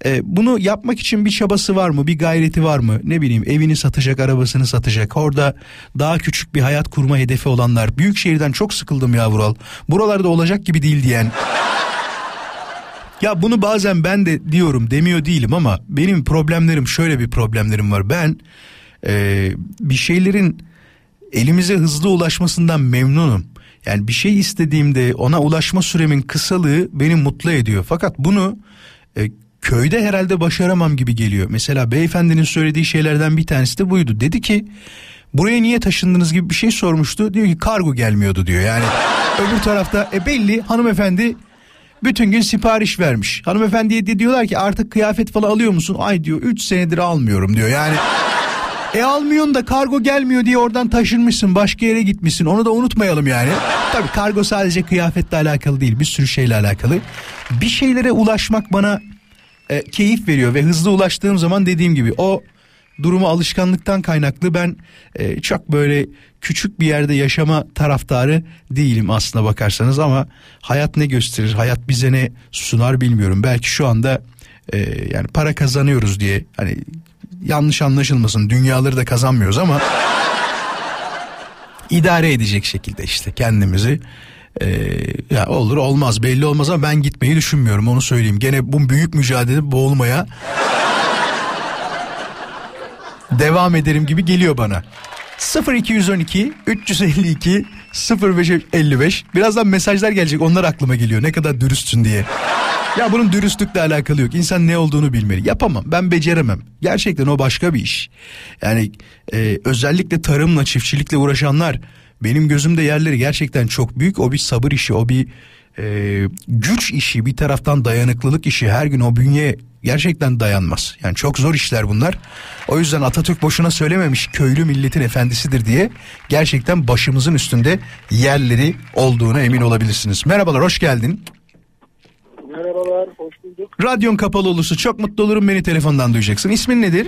e, bunu yapmak için bir çabası var mı? Bir gayreti var mı? Ne bileyim evini satacak, arabasını satacak. Orada daha küçük bir hayat kurma hedefi olanlar. Büyük şehirden çok sıkıldım ya Vural. Buralarda olacak gibi değil diyen. Ya bunu bazen ben de diyorum demiyor değilim ama benim problemlerim şöyle bir problemlerim var. Ben e, bir şeylerin elimize hızlı ulaşmasından memnunum. Yani bir şey istediğimde ona ulaşma süremin kısalığı beni mutlu ediyor. Fakat bunu e, köyde herhalde başaramam gibi geliyor. Mesela beyefendinin söylediği şeylerden bir tanesi de buydu. Dedi ki buraya niye taşındınız gibi bir şey sormuştu. Diyor ki kargo gelmiyordu diyor. Yani öbür tarafta e belli hanımefendi bütün gün sipariş vermiş. Hanımefendiye de diyorlar ki artık kıyafet falan alıyor musun? Ay diyor 3 senedir almıyorum diyor. Yani e almıyorsun da kargo gelmiyor diye oradan taşınmışsın başka yere gitmişsin onu da unutmayalım yani. Tabii kargo sadece kıyafetle alakalı değil bir sürü şeyle alakalı. Bir şeylere ulaşmak bana e, keyif veriyor ve hızlı ulaştığım zaman dediğim gibi o durumu alışkanlıktan kaynaklı ben e, çok böyle küçük bir yerde yaşama taraftarı değilim aslına bakarsanız ama hayat ne gösterir hayat bize ne sunar bilmiyorum. Belki şu anda e, yani para kazanıyoruz diye hani yanlış anlaşılmasın dünyaları da kazanmıyoruz ama (laughs) idare edecek şekilde işte kendimizi e, ya olur olmaz belli olmaz ama ben gitmeyi düşünmüyorum onu söyleyeyim gene bu büyük mücadele boğulmaya (laughs) devam ederim gibi geliyor bana. 0212 352 0555 birazdan mesajlar gelecek onlar aklıma geliyor ne kadar dürüstsün diye. Ya bunun dürüstlükle alakalı yok. İnsan ne olduğunu bilmeli. Yapamam. Ben beceremem. Gerçekten o başka bir iş. Yani e, özellikle tarımla, çiftçilikle uğraşanlar benim gözümde yerleri gerçekten çok büyük. O bir sabır işi, o bir e, güç işi, bir taraftan dayanıklılık işi. Her gün o bünye gerçekten dayanmaz. Yani çok zor işler bunlar. O yüzden Atatürk boşuna söylememiş köylü milletin efendisidir diye gerçekten başımızın üstünde yerleri olduğuna emin olabilirsiniz. Merhabalar, hoş geldin. Merhabalar, hoş bulduk. Radyon kapalı olursa çok mutlu olurum beni telefondan duyacaksın. İsmin nedir?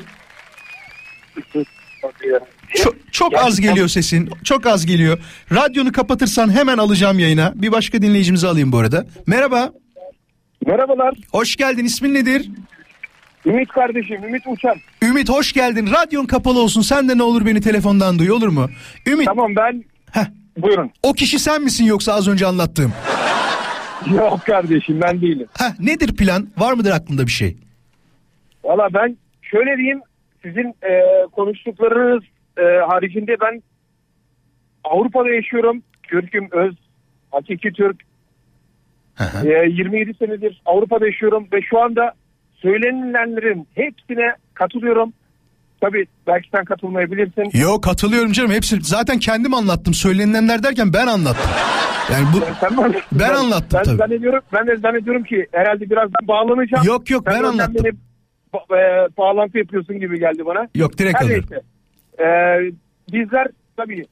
Çok, çok az geliyor sesin. Çok az geliyor. Radyonu kapatırsan hemen alacağım yayına. Bir başka dinleyicimizi alayım bu arada. Merhaba. Merhabalar, Hoş geldin. İsmin nedir? Ümit kardeşim, Ümit Uçan. Ümit hoş geldin. Radyon kapalı olsun. Sen de ne olur beni telefondan duy olur mu? Ümit Tamam ben, heh, buyurun. o kişi sen misin yoksa az önce anlattığım? (laughs) Yok kardeşim ben değilim. Heh, nedir plan? Var mıdır aklında bir şey? Valla ben şöyle diyeyim, sizin e, konuştuklarınız e, haricinde ben Avrupa'da yaşıyorum. Türk'üm, öz, hakiki Türk. E, 27 senedir Avrupa'da yaşıyorum ve şu anda söylenilenlerin hepsine katılıyorum. Tabii belki sen katılmayabilirsin. Yo katılıyorum canım. Hepsi zaten kendim anlattım. Söylenilenler derken ben anlattım. Yani bu Sen mi anlattın? Ben anlattım ben, tabii. Zannediyorum, ben de zannediyorum ki herhalde birazdan bağlanacağım. Yok, yok, Sen ben anlattım. Beni ba- e, bağlantı yapıyorsun gibi geldi bana. yok direkt Her alıyorum. neyse. Ee, bizler tabii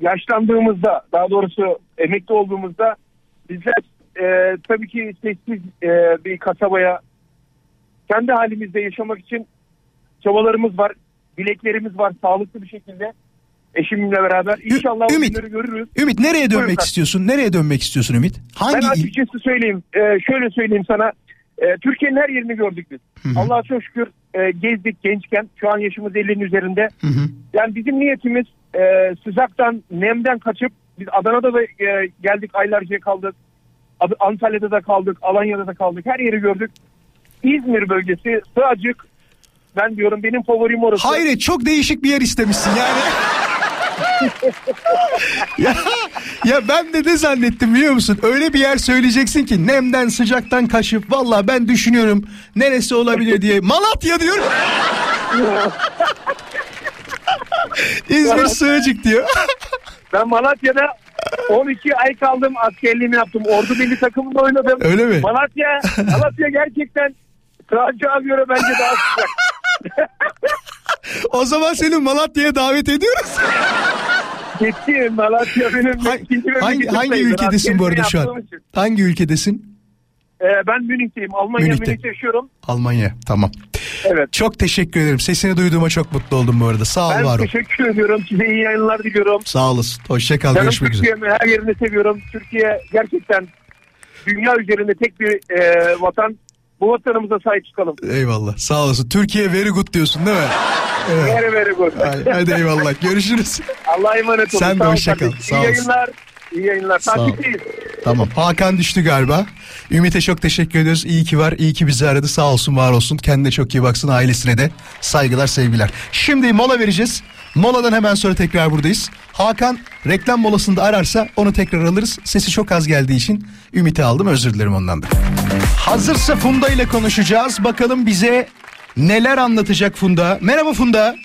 yaşlandığımızda daha doğrusu emekli olduğumuzda bizler e, tabii ki sessiz e, bir kasabaya kendi halimizde yaşamak için çabalarımız var. Dileklerimiz var sağlıklı bir şekilde eşimle beraber. İnşallah o Ümit. görürüz. Ümit nereye Buyurun dönmek kardeşim. istiyorsun? Nereye dönmek istiyorsun Ümit? Hangi Ben açıkçası söyleyeyim. e, şöyle söyleyeyim sana. E, Türkiye'nin her yerini gördük biz. Allah'a çok şükür e, gezdik gençken. Şu an yaşımız 50'nin üzerinde. Hı hı. Yani bizim niyetimiz e, sıcaktan, nemden kaçıp biz Adana'da da e, geldik aylarca kaldık. Ad- Antalya'da da kaldık, Alanya'da da kaldık. Her yeri gördük. İzmir bölgesi, Sığacık. Ben diyorum benim favorim orası. Hayret çok değişik bir yer istemişsin yani. (laughs) ya, ya ben de ne zannettim biliyor musun? Öyle bir yer söyleyeceksin ki nemden sıcaktan kaşıp valla ben düşünüyorum neresi olabilir diye. Malatya diyorum. (laughs) İzmir Sığacık diyor. (laughs) Ben Malatya'da 12 ay kaldım askerliğimi yaptım. Ordu milli takımında oynadım. Öyle mi? Malatya, Malatya gerçekten Kırancığa göre bence daha sıcak. (laughs) o zaman seni Malatya'ya davet ediyoruz. Gittim Malatya benim hangi, hangi, hangi ülkedesin bu arada şu an? için. Hangi ülkedesin? Ee, ben Münih'teyim. Almanya Münih'te. Münih'te yaşıyorum. Almanya. Tamam. Evet. Çok teşekkür ederim. Sesini duyduğuma çok mutlu oldum bu arada. Sağ ol Ben var ol. teşekkür ediyorum. Size iyi yayınlar diliyorum. Sağ olasın. Hoşça kal. Canım Görüşmek üzere. Her yerini seviyorum. Türkiye gerçekten dünya üzerinde tek bir e, vatan. Bu vatanımıza sahip çıkalım. Eyvallah. Sağ olasın. Türkiye very good diyorsun değil mi? Evet. Very very good. Hadi, hadi eyvallah. Görüşürüz. Allah'a emanet olun. Sen de hoşça kal. Sağ İyi olasın. yayınlar. İyi yayınlar. Sağ ol. Takipteyiz. Tamam. Hakan düştü galiba. Ümit'e çok teşekkür ediyoruz. İyi ki var. iyi ki bizi aradı. Sağ olsun var olsun. Kendine çok iyi baksın. Ailesine de saygılar sevgiler. Şimdi mola vereceğiz. Moladan hemen sonra tekrar buradayız. Hakan reklam molasında ararsa onu tekrar alırız. Sesi çok az geldiği için Ümit'i aldım. Özür dilerim ondan da. Hazırsa Funda ile konuşacağız. Bakalım bize neler anlatacak Funda. Merhaba Funda.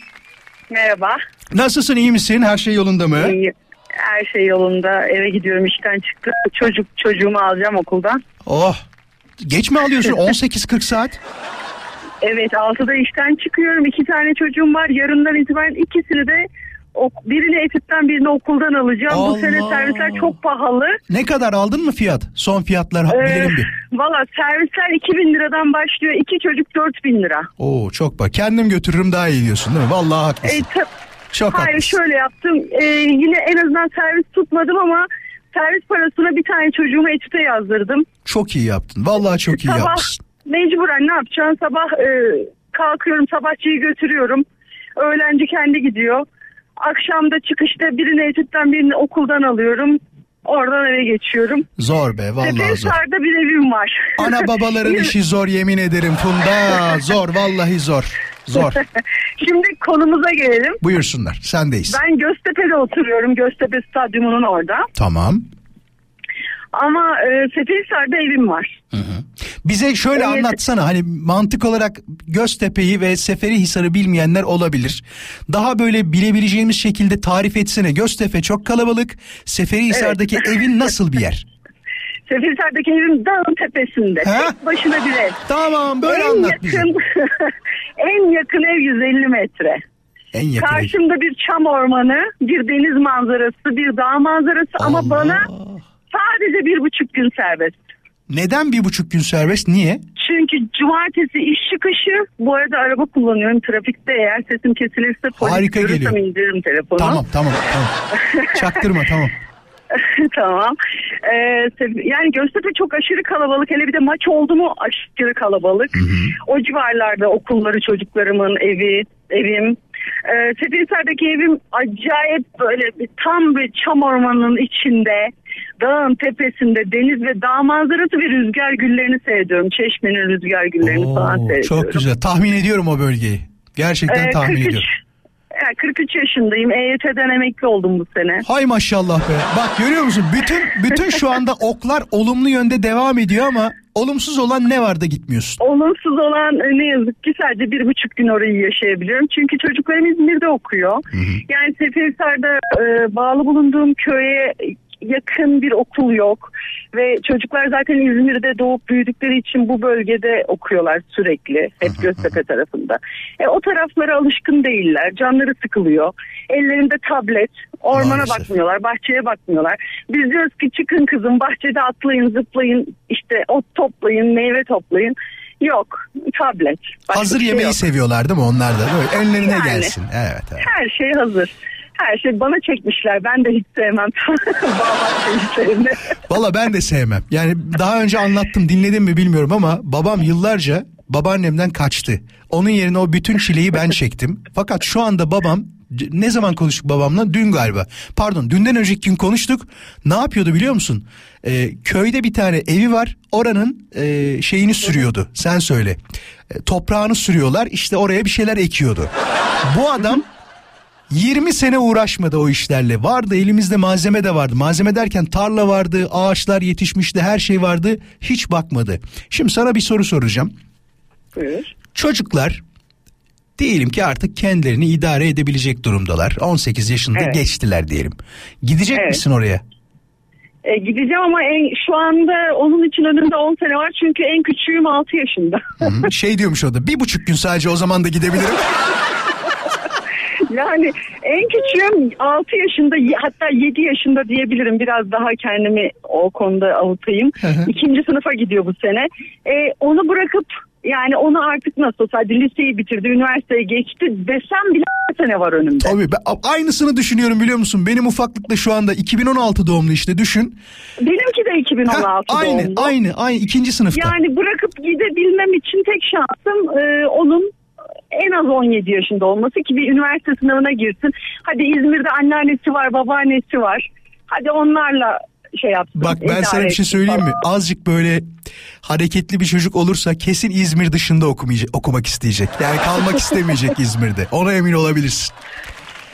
Merhaba. Nasılsın iyi misin? Her şey yolunda mı? İyi. Her şey yolunda. Eve gidiyorum işten çıktım. Çocuk çocuğumu alacağım okuldan. Oh. Geç mi alıyorsun? (laughs) 18-40 saat? Evet 6'da işten çıkıyorum. İki tane çocuğum var. Yarından itibaren ikisini de birini etütten birini okuldan alacağım. Allah. Bu sene servisler çok pahalı. Ne kadar aldın mı fiyat? Son fiyatlar Ee, bilelim bir. Valla servisler 2000 liradan başlıyor. İki çocuk 4000 lira. Oo çok bak. Kendim götürürüm daha iyi diyorsun değil mi? Vallahi E, haklısın. ta- çok hayır haklısın. şöyle yaptım. Ee, yine en azından servis tutmadım ama servis parasına bir tane çocuğumu etüte yazdırdım. Çok iyi yaptın. Vallahi çok iyi sabah yapmışsın. mecburen ne yapacaksın? Sabah e, kalkıyorum sabahçıyı götürüyorum. Öğlenci kendi gidiyor. Akşamda çıkışta birini etütten birini okuldan alıyorum. Oradan eve geçiyorum. Zor be vallahi zor. Tepesar'da bir evim var. Ana babaların (laughs) işi zor yemin ederim Funda. Zor vallahi zor. Zor. (laughs) Şimdi konumuza gelelim. Buyursunlar. Sendeyiz. Ben Göztepe'de oturuyorum. Göztepe Stadyumu'nun orada. Tamam. Ama e, Seferihisar'da evim var. Bize şöyle Evet. anlatsana hani mantık olarak Göztepe'yi ve Seferihisar'ı bilmeyenler olabilir. Daha böyle bilebileceğimiz şekilde tarif etsene. Göztepe çok kalabalık. Seferihisar'daki evin nasıl bir yer? (laughs) Seferihisar'daki evim dağın tepesinde. Ha? Tek başına bir ev. Tamam böyle en anlat yakın, bize. (laughs) en yakın ev 150 metre. En yakın ev. Karşımda bir çam ormanı, bir deniz manzarası, bir dağ manzarası ama Allah. bana sadece bir buçuk gün serbest. Neden bir buçuk gün serbest? Niye? Çünkü cumartesi iş çıkışı, bu arada araba kullanıyorum trafikte eğer sesim kesilirse polis Harika geliyor. indiririm telefonu. Tamam tamam tamam. (laughs) Çaktırma tamam. (laughs) tamam. Ee, yani Göztepe çok aşırı kalabalık. Hele bir de maç oldu mu aşırı kalabalık. O civarlarda okulları çocuklarımın evi, evim. Ee, Seferihisar'daki evim acayip böyle bir, tam bir çam ormanının içinde. Dağın tepesinde deniz ve dağ manzarası ve rüzgar güllerini seyrediyorum. Çeşmenin rüzgar güllerini falan Oo, seyrediyorum. çok güzel. Tahmin ediyorum o bölgeyi. Gerçekten Ee, tahmin 43, ediyorum. yani 43 yaşındayım. EYT'den emekli oldum bu sene. Hay maşallah be. Bak görüyor musun? Bütün bütün şu anda oklar olumlu yönde devam ediyor ama olumsuz olan ne var da gitmiyorsun? Olumsuz olan e, ne yazık ki sadece bir buçuk gün orayı yaşayabiliyorum. Çünkü çocuklarım İzmir'de okuyor. Yani Seferihisar'da e, bağlı bulunduğum köye yakın bir okul yok. Ve çocuklar zaten İzmir'de doğup büyüdükleri için bu bölgede okuyorlar sürekli. Hep Göztepe tarafında. E, o taraflara alışkın değiller. Canları sıkılıyor. Ellerinde tablet. Ormana Maalesef. bakmıyorlar. Bahçeye bakmıyorlar. Biz diyoruz ki çıkın kızım bahçede atlayın zıplayın. işte ot toplayın meyve toplayın. Yok tablet. Başka Hazır şey yemeği yok. seviyorlar değil mi onlar da? Böyle önlerine Yani. gelsin. Evet, evet. Her şey hazır. Her şey bana çekmişler. Ben de hiç sevmem. (laughs) Valla ben de sevmem. Yani daha önce anlattım dinledin mi bilmiyorum ama babam yıllarca babaannemden kaçtı. Onun yerine o bütün çileyi ben çektim. Fakat şu anda babam ne zaman konuştuk babamla? Dün galiba. Pardon dünden önceki gün konuştuk. Ne yapıyordu biliyor musun? Ee, köyde bir tane evi var. Oranın e, şeyini sürüyordu. Sen söyle. E, toprağını sürüyorlar. İşte oraya bir şeyler ekiyordu. Bu adam 20 sene uğraşmadı o işlerle. Vardı elimizde malzeme de vardı. Malzeme derken tarla vardı, ağaçlar yetişmişti, her şey vardı. Hiç bakmadı. Şimdi sana bir soru soracağım. Buyur. Çocuklar diyelim ki artık kendilerini idare edebilecek durumdalar. 18 yaşında Evet. geçtiler diyelim. Gidecek Evet. misin oraya? E, gideceğim ama en, şu anda onun için önümde 10 sene var çünkü en küçüğüm 6 yaşında. Hı, şey diyormuş o da bir buçuk gün sadece o zaman da gidebilirim. (laughs) yani en küçüğüm 6 yaşında hatta 7 yaşında diyebilirim biraz daha kendimi o konuda avutayım. İkinci sınıfa gidiyor bu sene. E, onu bırakıp yani onu artık nasıl olsa hadi liseyi bitirdi, üniversiteye geçti desem bile 10 sene var önümde. Tabii ben aynısını düşünüyorum biliyor musun? Benim ufaklıkta şu anda 2016 doğumlu işte düşün. Benimki de 2016 Heh, aynı doğumlu. aynı aynı ikinci sınıfta. Yani bırakıp gidebilmem için tek şansım e, onun en az 17 yaşında olması ki bir üniversite sınavına girsin. Hadi İzmir'de anneannesi var, babaannesi var. Hadi onlarla şey yapsın. Bak ben sana bir şey söyleyeyim mi? falan. Azıcık böyle hareketli bir çocuk olursa kesin İzmir dışında okumayacak, okumak isteyecek. Yani kalmak istemeyecek (laughs) İzmir'de. Ona emin olabilirsin.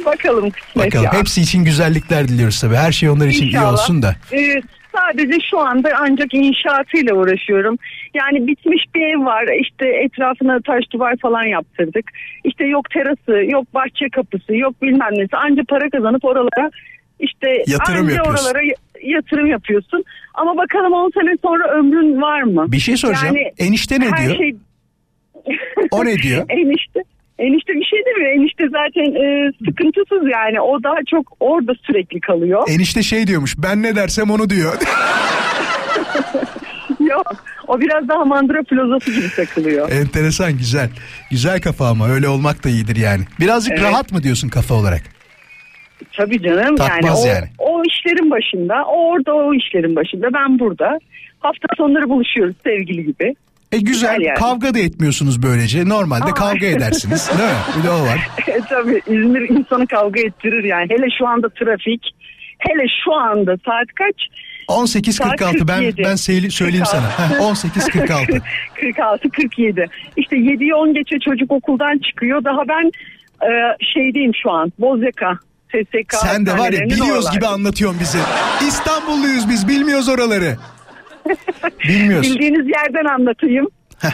Bakalım kısmet Bakalım. ya. Hepsi için güzellikler diliyoruz tabii. Her şey onlar için iyi İnşallah. olsun da. Ee, sadece şu anda ancak inşaatıyla uğraşıyorum. Yani bitmiş bir ev var. İşte etrafına taş duvar falan yaptırdık. İşte yok terası, yok bahçe kapısı, yok bilmem nesi. Anca para kazanıp oralara işte Yatırım anca yapıyorsun. oralara yatırım yapıyorsun. Ama bakalım 10 sene sonra ömrün var mı? Bir şey soracağım. Yani Enişte ne diyor? Şey... O ne diyor? (laughs) Enişte. Enişte bir şey demiyor. Enişte zaten e, sıkıntısız yani. O daha çok orada sürekli kalıyor. Enişte şey diyormuş. Ben ne dersem onu diyor. (laughs) (laughs) Yok. O biraz daha mandıra filozofu gibi takılıyor. Enteresan güzel. Güzel kafa ama öyle olmak da iyidir yani. Birazcık Evet. rahat mı diyorsun kafa olarak? Tabii canım. Takmaz yani, o, yani. o işlerin başında. O orada o işlerin başında. Ben burada. Hafta sonları buluşuyoruz sevgili gibi. E güzel. Güzel yani. Kavga da etmiyorsunuz böylece. Normalde Aa. kavga edersiniz. Değil mi? Bir de o var. (laughs) E, Tabii İzmir insanı kavga ettirir yani. Hele şu anda trafik. Hele şu anda saat kaç? 18.46 ben 47. ben söyleyeyim sana. Heh, 18.46. 46 47. İşte 7'yi 10 geçe çocuk okuldan çıkıyor. Daha ben e, şeydeyim şu an. Bozyaka. SSK Sen de var ya biliyoruz oralarda. gibi anlatıyorsun bizi. İstanbulluyuz biz bilmiyoruz oraları. (laughs) Bilmiyoruz. Bildiğiniz yerden anlatayım. Heh,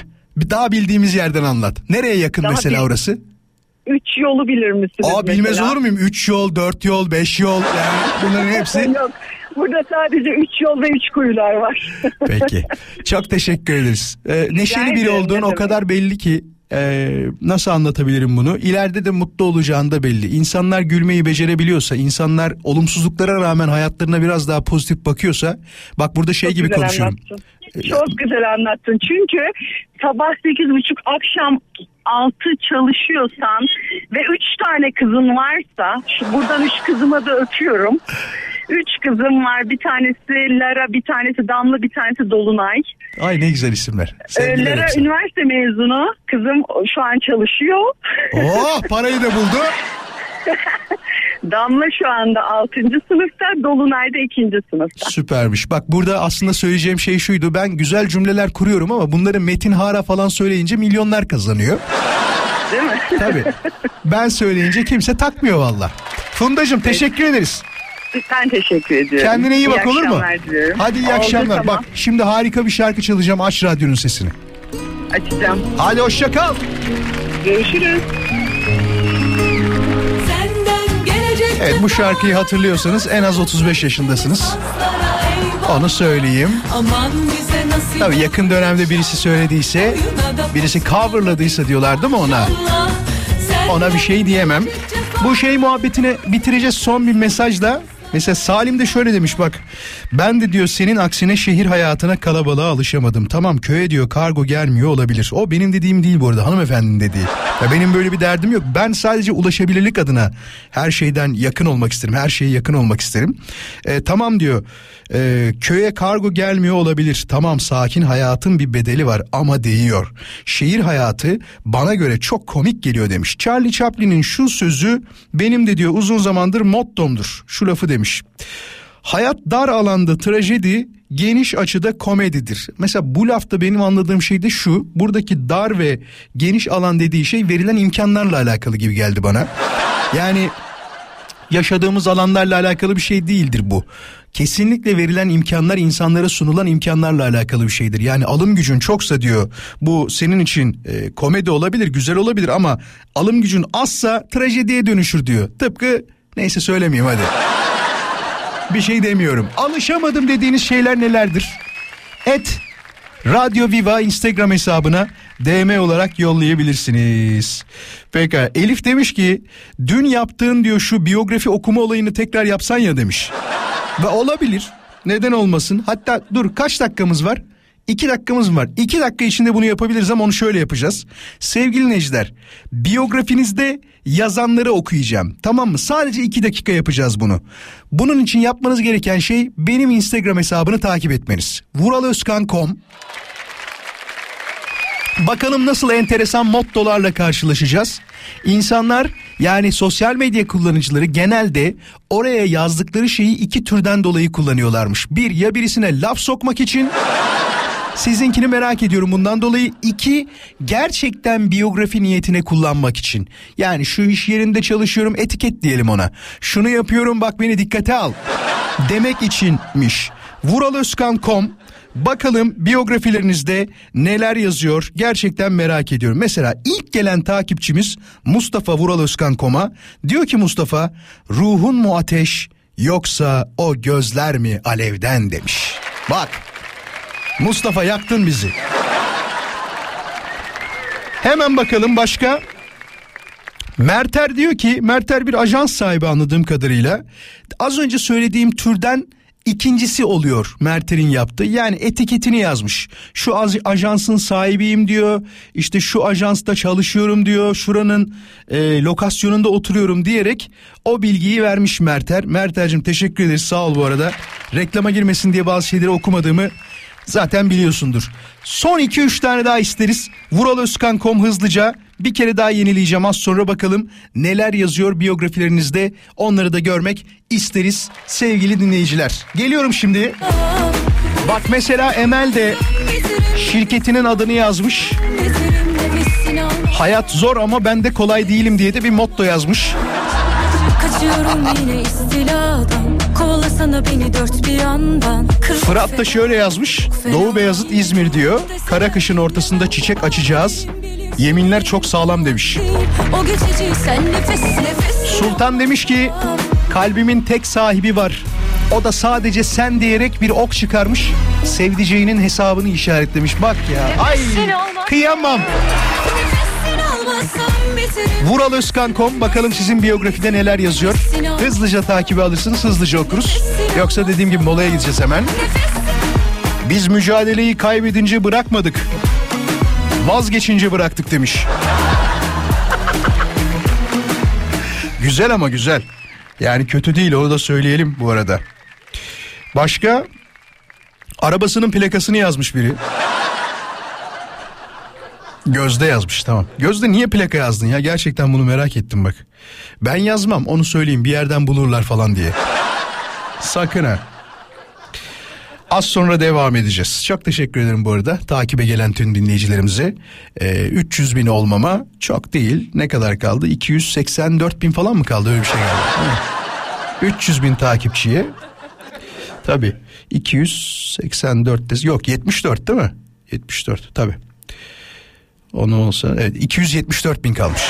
daha bildiğimiz yerden anlat. Nereye yakın Daha mesela bil- orası? Üç yolu bilir misiniz Aa bilmez mesela? olur muyum? 3 yol, 4 yol, 5 yol yani bunların hepsi. (laughs) Yok. Burada sadece üç yol ve üç kuyular var. (laughs) Peki. Çok teşekkür ederiz. Ee, neşeli Rica biri olduğun o kadar belli ki e, nasıl anlatabilirim bunu? İleride de mutlu olacağın da belli. İnsanlar gülmeyi becerebiliyorsa, insanlar olumsuzluklara rağmen hayatlarına biraz daha pozitif bakıyorsa, bak burada şey Çok gibi konuşuyorum. anlattın. Çok güzel anlattın. Çünkü sabah sekiz buçuk akşam altı çalışıyorsan ve üç tane kızın varsa şu buradan üç kızıma da öpüyorum. Üç kızım var. Bir tanesi Lara, bir tanesi Damla, bir tanesi Dolunay. Ay ne güzel isimler. Ee, Sevgiler Lara üniversite mezunu. Kızım şu an çalışıyor. Oh parayı da buldu. (laughs) (laughs) Damla şu anda 6. sınıfta, Dolunay da 2. sınıfta. Süpermiş. Bak burada aslında söyleyeceğim şey şuydu. Ben güzel cümleler kuruyorum ama bunları Metin Hara falan söyleyince milyonlar kazanıyor. Değil mi? Tabii. ben söyleyince kimse takmıyor valla. Fundacığım teşekkür ederiz. Ben teşekkür ediyorum. Kendine iyi bak olur mu? diliyorum. Hadi iyi Oldu, akşamlar. tamam. Bak şimdi harika bir şarkı çalacağım. Aç radyonun sesini. Açacağım. Hadi hoşça kal. Görüşürüz. Evet bu şarkıyı hatırlıyorsanız en az 35 yaşındasınız. Onu söyleyeyim. Tabii yakın dönemde birisi söylediyse, birisi coverladıysa diyorlar değil mi ona? Ona bir şey diyemem. Bu şey muhabbetine bitireceğiz son bir mesajla. Mesela Salim de şöyle demiş bak. Ben de diyor senin aksine şehir hayatına kalabalığa alışamadım. Tamam köye diyor kargo gelmiyor olabilir. O benim dediğim değil bu arada hanımefendinin dediği. Ya benim böyle bir derdim yok. Ben sadece ulaşabilirlik adına her şeyden yakın olmak isterim. Her şeye yakın olmak isterim. E, tamam diyor e, köye kargo gelmiyor olabilir. Tamam sakin hayatın bir bedeli var ama değiyor. Şehir hayatı bana göre çok komik geliyor demiş. Charlie Chaplin'in şu sözü benim de diyor uzun zamandır mottomdur. Şu lafı demiş. Hayat dar alanda trajedi, geniş açıda komedidir. Mesela bu lafta benim anladığım şey de şu. Buradaki dar ve geniş alan dediği şey verilen imkanlarla alakalı gibi geldi bana. Yani yaşadığımız alanlarla alakalı bir şey değildir bu. Kesinlikle verilen imkanlar insanlara sunulan imkanlarla alakalı bir şeydir. Yani alım gücün çoksa diyor bu senin için e, komedi olabilir güzel olabilir ama alım gücün azsa trajediye dönüşür diyor. Tıpkı neyse söylemeyeyim hadi. Bir şey demiyorum. Alışamadım dediğiniz şeyler nelerdir? Et Radyo Viva Instagram hesabına DM olarak yollayabilirsiniz. Peki Elif demiş ki dün yaptığın diyor şu biyografi okuma olayını tekrar yapsan ya demiş. Ve olabilir. Neden olmasın? Hatta dur kaç dakikamız var? İki dakikamız var. İki dakika içinde bunu yapabiliriz ama onu şöyle yapacağız. Sevgili Necder, biyografinizde yazanları okuyacağım. Tamam mı? Sadece iki dakika yapacağız bunu. Bunun için yapmanız gereken şey benim Instagram hesabını takip etmeniz. Vuralözkan.com Bakalım nasıl enteresan mottolarla karşılaşacağız. İnsanlar yani sosyal medya kullanıcıları genelde oraya yazdıkları şeyi iki türden dolayı kullanıyorlarmış. Bir ya birisine laf sokmak için Sizinkini merak ediyorum bundan dolayı. iki gerçekten biyografi niyetine kullanmak için. Yani şu iş yerinde çalışıyorum etiket diyelim ona. Şunu yapıyorum bak beni dikkate al. Demek içinmiş. Vuraloskan.com Bakalım biyografilerinizde neler yazıyor gerçekten merak ediyorum. Mesela ilk gelen takipçimiz Mustafa Vural Özkan Koma diyor ki Mustafa ruhun mu ateş yoksa o gözler mi alevden demiş. Bak Mustafa yaktın bizi. Hemen bakalım başka. Merter diyor ki Merter bir ajans sahibi anladığım kadarıyla. Az önce söylediğim türden ikincisi oluyor Merter'in yaptığı. Yani etiketini yazmış. Şu ajansın sahibiyim diyor. İşte şu ajansta çalışıyorum diyor. Şuranın e, lokasyonunda oturuyorum diyerek o bilgiyi vermiş Merter. Merter'cim teşekkür ederiz sağ ol bu arada. Reklama girmesin diye bazı şeyleri okumadığımı zaten biliyorsundur. Son 2-3 tane daha isteriz. Vuraloskan.com hızlıca bir kere daha yenileyeceğim az sonra bakalım neler yazıyor biyografilerinizde onları da görmek isteriz sevgili dinleyiciler. Geliyorum şimdi. Bak mesela Emel de şirketinin adını yazmış. Hayat zor ama ben de kolay değilim diye de bir motto yazmış. Kaçıyorum yine istiladan Kovalasana beni dört bir yandan Fırat da şöyle yazmış Doğu Beyazıt İzmir diyor Kara kışın ortasında çiçek açacağız Yeminler çok sağlam demiş Sultan demiş ki Kalbimin tek sahibi var o da sadece sen diyerek bir ok çıkarmış. Sevdiceğinin hesabını işaretlemiş. Bak ya. Ay kıyamam. Vuraloskan.com bakalım sizin biyografide neler yazıyor. Hızlıca takibi alırsınız hızlıca okuruz. Yoksa dediğim gibi molaya gideceğiz hemen. Biz mücadeleyi kaybedince bırakmadık. Vazgeçince bıraktık demiş. güzel ama güzel. Yani kötü değil onu da söyleyelim bu arada. Başka arabasının plakasını yazmış biri. Gözde yazmış tamam. Gözde niye plaka yazdın ya? Gerçekten bunu merak ettim bak. Ben yazmam onu söyleyeyim bir yerden bulurlar falan diye. Sakın ha. Az sonra devam edeceğiz. Çok teşekkür ederim bu arada takibe gelen tüm dinleyicilerimize. Ee, 300 bin olmama çok değil. Ne kadar kaldı? 284 bin falan mı kaldı? Öyle bir şey kaldı. 300 bin takipçiye. Tabii 284 yok 74 değil mi? 74 tabii. Onu olsa evet 274 bin kalmış.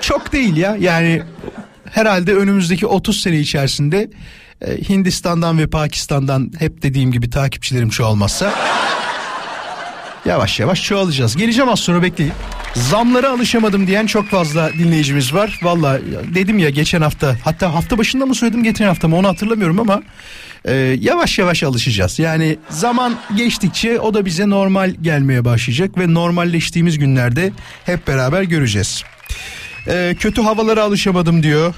Çok değil ya yani herhalde önümüzdeki 30 sene içerisinde e, Hindistan'dan ve Pakistan'dan hep dediğim gibi takipçilerim çoğalmazsa yavaş yavaş çoğalacağız. Geleceğim az sonra bekleyin. Zamlara alışamadım diyen çok fazla dinleyicimiz var. Valla dedim ya geçen hafta hatta hafta başında mı söyledim geçen hafta mı onu hatırlamıyorum ama e, yavaş yavaş alışacağız. Yani zaman geçtikçe o da bize normal gelmeye başlayacak ve normalleştiğimiz günlerde hep beraber göreceğiz. E, kötü havalara alışamadım diyor.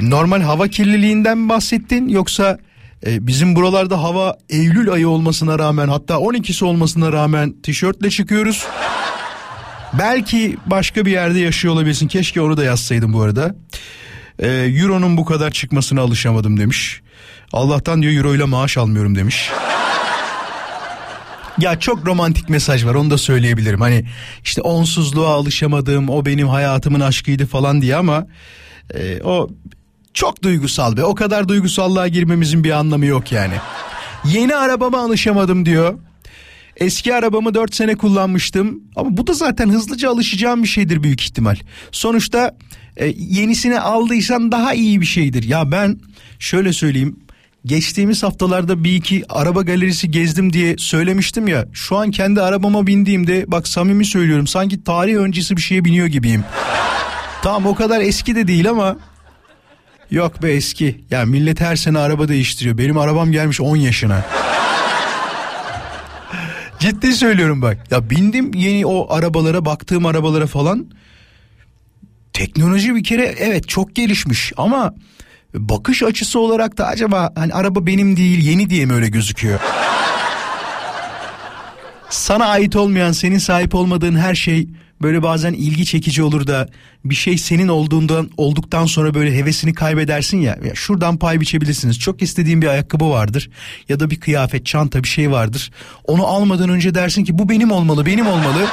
Normal hava kirliliğinden bahsettin yoksa e, bizim buralarda hava Eylül ayı olmasına rağmen hatta 12'si olmasına rağmen tişörtle çıkıyoruz. Belki başka bir yerde yaşıyor olabilirsin. Keşke onu da yazsaydım bu arada. E, Euro'nun bu kadar çıkmasına alışamadım demiş. Allah'tan diyor Euro ile maaş almıyorum demiş. Ya çok romantik mesaj var onu da söyleyebilirim. Hani işte onsuzluğa alışamadım o benim hayatımın aşkıydı falan diye ama e, o çok duygusal be. O kadar duygusallığa girmemizin bir anlamı yok yani. Yeni arabama alışamadım diyor. Eski arabamı 4 sene kullanmıştım ama bu da zaten hızlıca alışacağım bir şeydir büyük ihtimal. Sonuçta e, yenisini aldıysan daha iyi bir şeydir. Ya ben şöyle söyleyeyim geçtiğimiz haftalarda bir iki araba galerisi gezdim diye söylemiştim ya. Şu an kendi arabama bindiğimde bak samimi söylüyorum sanki tarih öncesi bir şeye biniyor gibiyim. Tamam o kadar eski de değil ama yok be eski. Ya millet her sene araba değiştiriyor. Benim arabam gelmiş 10 yaşına. Ciddi söylüyorum bak. Ya bindim yeni o arabalara baktığım arabalara falan. Teknoloji bir kere evet çok gelişmiş ama bakış açısı olarak da acaba hani araba benim değil yeni diye mi öyle gözüküyor? Sana ait olmayan senin sahip olmadığın her şey böyle bazen ilgi çekici olur da bir şey senin olduğundan olduktan sonra böyle hevesini kaybedersin ya, ya şuradan pay biçebilirsiniz. Çok istediğin bir ayakkabı vardır ya da bir kıyafet, çanta bir şey vardır. Onu almadan önce dersin ki bu benim olmalı, benim olmalı.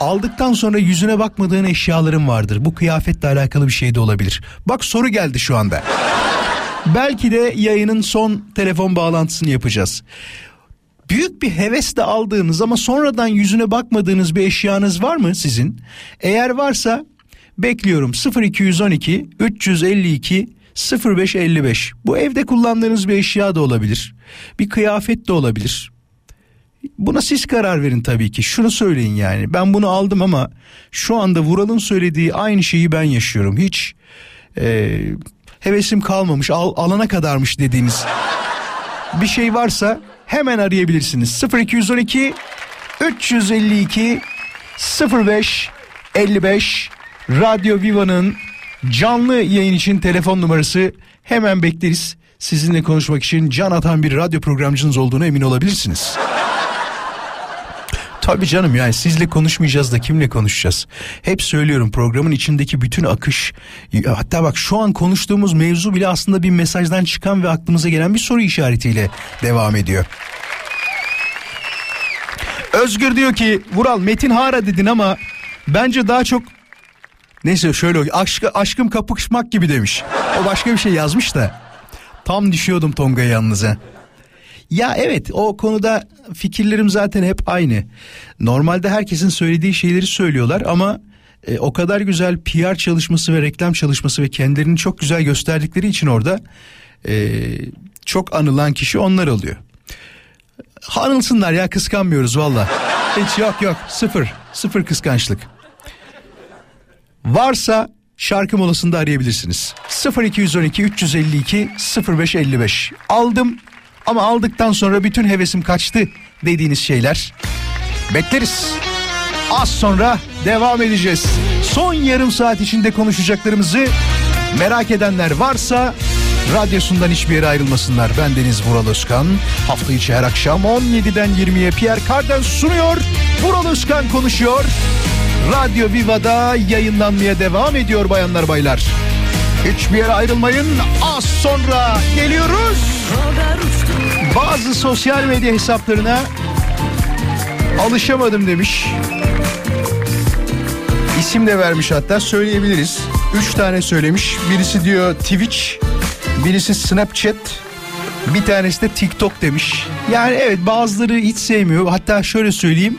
Aldıktan sonra yüzüne bakmadığın eşyaların vardır. Bu kıyafetle alakalı bir şey de olabilir. Bak soru geldi şu anda. Belki de yayının son telefon bağlantısını yapacağız. Büyük bir hevesle aldığınız ama sonradan yüzüne bakmadığınız bir eşyanız var mı sizin? Eğer varsa bekliyorum 0212 352 0555. Bu evde kullandığınız bir eşya da olabilir. Bir kıyafet de olabilir. Buna siz karar verin tabii ki. Şunu söyleyin yani. Ben bunu aldım ama şu anda Vural'ın söylediği aynı şeyi ben yaşıyorum. Hiç e, hevesim kalmamış, al, alana kadarmış dediğiniz bir şey varsa hemen arayabilirsiniz. 0212 352 05 55 Radyo Viva'nın canlı yayın için telefon numarası hemen bekleriz. Sizinle konuşmak için can atan bir radyo programcınız olduğunu emin olabilirsiniz. Tabii canım yani sizle konuşmayacağız da kimle konuşacağız? Hep söylüyorum programın içindeki bütün akış hatta bak şu an konuştuğumuz mevzu bile aslında bir mesajdan çıkan ve aklımıza gelen bir soru işaretiyle devam ediyor. Özgür diyor ki Vural Metin Hara dedin ama bence daha çok neyse şöyle aşk, aşkım kapışmak gibi demiş. O başka bir şey yazmış da tam düşüyordum Tonga'ya yalnız'a. Ya evet o konuda fikirlerim zaten hep aynı. Normalde herkesin söylediği şeyleri söylüyorlar ama e, o kadar güzel PR çalışması ve reklam çalışması ve kendilerini çok güzel gösterdikleri için orada e, çok anılan kişi onlar oluyor. Anılsınlar ya kıskanmıyoruz valla. Hiç yok yok sıfır sıfır kıskançlık. Varsa şarkı molasında arayabilirsiniz. 0212 352 0555 aldım ama aldıktan sonra bütün hevesim kaçtı dediğiniz şeyler bekleriz. Az sonra devam edeceğiz. Son yarım saat içinde konuşacaklarımızı merak edenler varsa radyosundan hiçbir yere ayrılmasınlar. Ben Deniz Vural Özkan. Hafta içi her akşam 17'den 20'ye Pierre Carden sunuyor. Vural Özkan konuşuyor. Radyo Viva'da yayınlanmaya devam ediyor bayanlar baylar. Hiçbir yere ayrılmayın. Az sonra geliyoruz. Bazı sosyal medya hesaplarına alışamadım demiş. İsim de vermiş hatta söyleyebiliriz. Üç tane söylemiş. Birisi diyor Twitch, birisi Snapchat, bir tanesi de TikTok demiş. Yani evet bazıları hiç sevmiyor. Hatta şöyle söyleyeyim.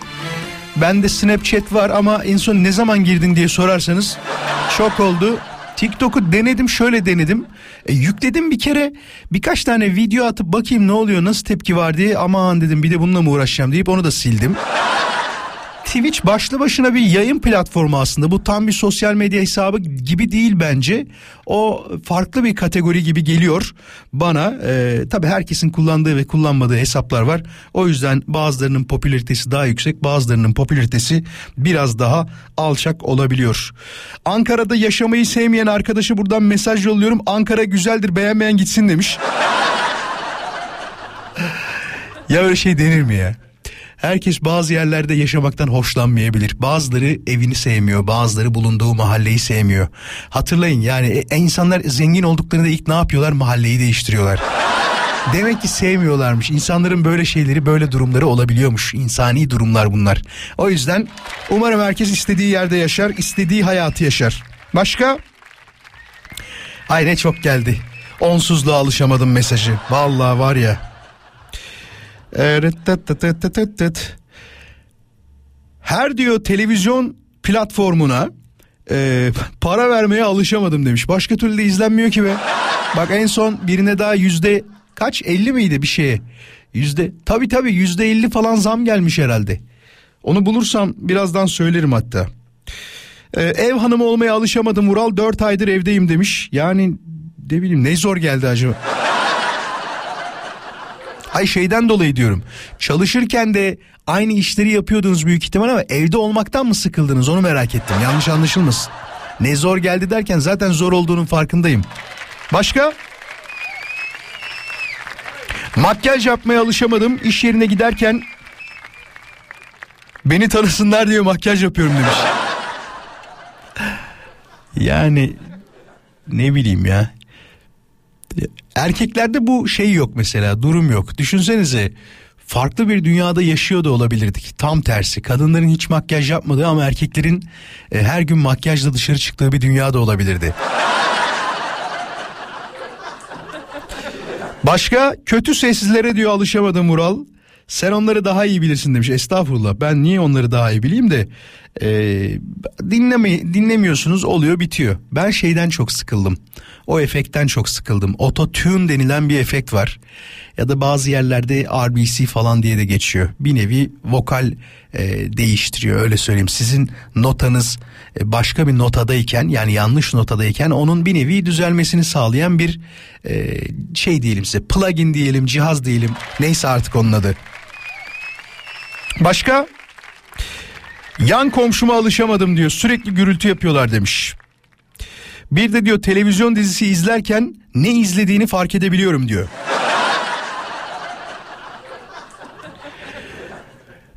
Bende Snapchat var ama en son ne zaman girdin diye sorarsanız çok oldu. TikTok'u denedim şöyle denedim. E, yükledim bir kere birkaç tane video atıp bakayım ne oluyor nasıl tepki var diye aman dedim bir de bununla mı uğraşacağım deyip onu da sildim. Twitch başlı başına bir yayın platformu aslında. Bu tam bir sosyal medya hesabı gibi değil bence. O farklı bir kategori gibi geliyor bana. Ee, tabii herkesin kullandığı ve kullanmadığı hesaplar var. O yüzden bazılarının popülaritesi daha yüksek, bazılarının popülaritesi biraz daha alçak olabiliyor. Ankara'da yaşamayı sevmeyen arkadaşı buradan mesaj yolluyorum. Ankara güzeldir, beğenmeyen gitsin demiş. (laughs) ya öyle şey denir mi ya? Herkes bazı yerlerde yaşamaktan hoşlanmayabilir. Bazıları evini sevmiyor, bazıları bulunduğu mahalleyi sevmiyor. Hatırlayın yani e, insanlar zengin olduklarında ilk ne yapıyorlar? Mahalleyi değiştiriyorlar. (laughs) Demek ki sevmiyorlarmış. İnsanların böyle şeyleri, böyle durumları olabiliyormuş. İnsani durumlar bunlar. O yüzden umarım herkes istediği yerde yaşar, istediği hayatı yaşar. Başka? Ay ne çok geldi. Onsuzluğa alışamadım mesajı. Vallahi var ya. Her diyor televizyon platformuna e, para vermeye alışamadım demiş. Başka türlü de izlenmiyor ki be. Bak en son birine daha yüzde kaç 50 miydi bir şeye? Yüzde tabi tabi yüzde 50 falan zam gelmiş herhalde. Onu bulursam birazdan söylerim hatta. Ee, ev hanımı olmaya alışamadım Ural 4 aydır evdeyim demiş. Yani ne bileyim ne zor geldi acaba. Ay şeyden dolayı diyorum. Çalışırken de aynı işleri yapıyordunuz büyük ihtimal ama evde olmaktan mı sıkıldınız onu merak ettim. Yanlış anlaşılmasın. Ne zor geldi derken zaten zor olduğunun farkındayım. Başka? Makyaj yapmaya alışamadım. İş yerine giderken beni tanısınlar diye makyaj yapıyorum demiş. Yani ne bileyim ya. Erkeklerde bu şey yok mesela durum yok. Düşünsenize farklı bir dünyada yaşıyor da olabilirdik. Tam tersi kadınların hiç makyaj yapmadığı ama erkeklerin e, her gün makyajla dışarı çıktığı bir dünyada olabilirdi. Başka kötü seslere diyor alışamadım Mural. Sen onları daha iyi bilirsin demiş. Estağfurullah ben niye onları daha iyi bileyim de e, dinleme, dinlemiyorsunuz oluyor bitiyor. Ben şeyden çok sıkıldım. O efektten çok sıkıldım. Ototune denilen bir efekt var. Ya da bazı yerlerde RBC falan diye de geçiyor. Bir nevi vokal e, değiştiriyor öyle söyleyeyim. Sizin notanız e, başka bir notadayken yani yanlış notadayken onun bir nevi düzelmesini sağlayan bir e, şey diyelim size plugin diyelim cihaz diyelim neyse artık onun adı. Başka? Yan komşuma alışamadım diyor. Sürekli gürültü yapıyorlar demiş. Bir de diyor televizyon dizisi izlerken ne izlediğini fark edebiliyorum diyor.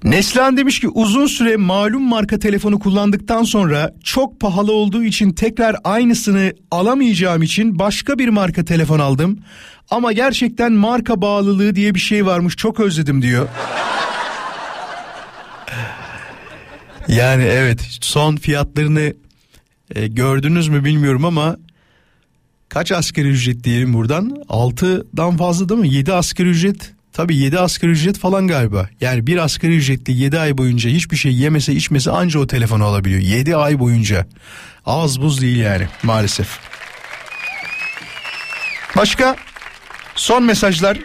Neslihan demiş ki uzun süre malum marka telefonu kullandıktan sonra çok pahalı olduğu için tekrar aynısını alamayacağım için başka bir marka telefon aldım. Ama gerçekten marka bağlılığı diye bir şey varmış çok özledim diyor. Yani evet son fiyatlarını e, gördünüz mü bilmiyorum ama kaç asgari ücret diyelim buradan? 6'dan fazla değil mi? 7 asgari ücret. Tabii 7 asgari ücret falan galiba. Yani bir asgari ücretli 7 ay boyunca hiçbir şey yemese içmese anca o telefonu alabiliyor. 7 ay boyunca. Az buz değil yani maalesef. Başka? Son mesajlar.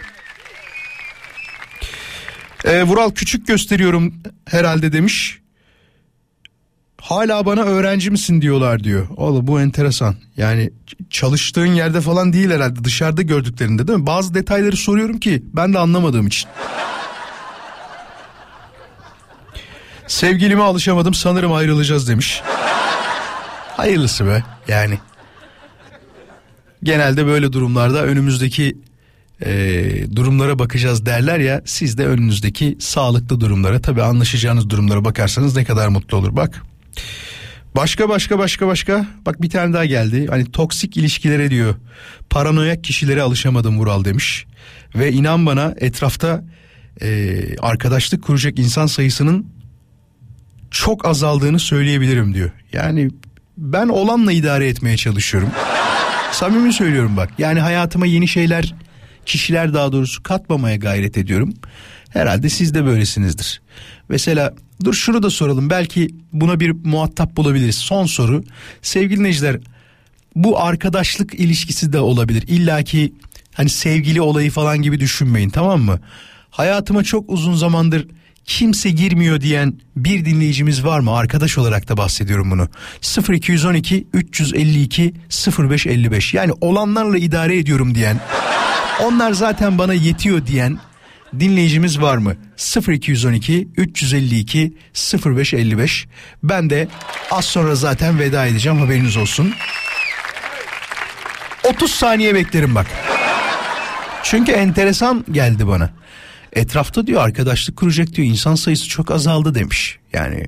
Ee, Vural küçük gösteriyorum herhalde demiş. Hala bana öğrenci misin diyorlar diyor. Oğlum bu enteresan. Yani çalıştığın yerde falan değil herhalde dışarıda gördüklerinde değil mi? Bazı detayları soruyorum ki ben de anlamadığım için. Sevgilime alışamadım sanırım ayrılacağız demiş. Hayırlısı be yani. Genelde böyle durumlarda önümüzdeki e, durumlara bakacağız derler ya siz de önünüzdeki sağlıklı durumlara tabi anlaşacağınız durumlara bakarsanız ne kadar mutlu olur bak. Başka başka başka başka. Bak bir tane daha geldi. Hani toksik ilişkilere diyor paranoyak kişilere alışamadım Vural demiş. Ve inan bana etrafta e, arkadaşlık kuracak insan sayısının çok azaldığını söyleyebilirim diyor. Yani ben olanla idare etmeye çalışıyorum. (laughs) Samimi söylüyorum bak. Yani hayatıma yeni şeyler kişiler daha doğrusu katmamaya gayret ediyorum herhalde siz de böylesinizdir mesela Dur şunu da soralım belki buna bir muhatap bulabiliriz. Son soru sevgili Necder bu arkadaşlık ilişkisi de olabilir. İlla ki hani sevgili olayı falan gibi düşünmeyin tamam mı? Hayatıma çok uzun zamandır kimse girmiyor diyen bir dinleyicimiz var mı? Arkadaş olarak da bahsediyorum bunu. 0212 352 0555 yani olanlarla idare ediyorum diyen onlar zaten bana yetiyor diyen dinleyicimiz var mı? 0212 352 0555. Ben de az sonra zaten veda edeceğim haberiniz olsun. 30 saniye beklerim bak. Çünkü enteresan geldi bana. Etrafta diyor arkadaşlık kuracak diyor insan sayısı çok azaldı demiş. Yani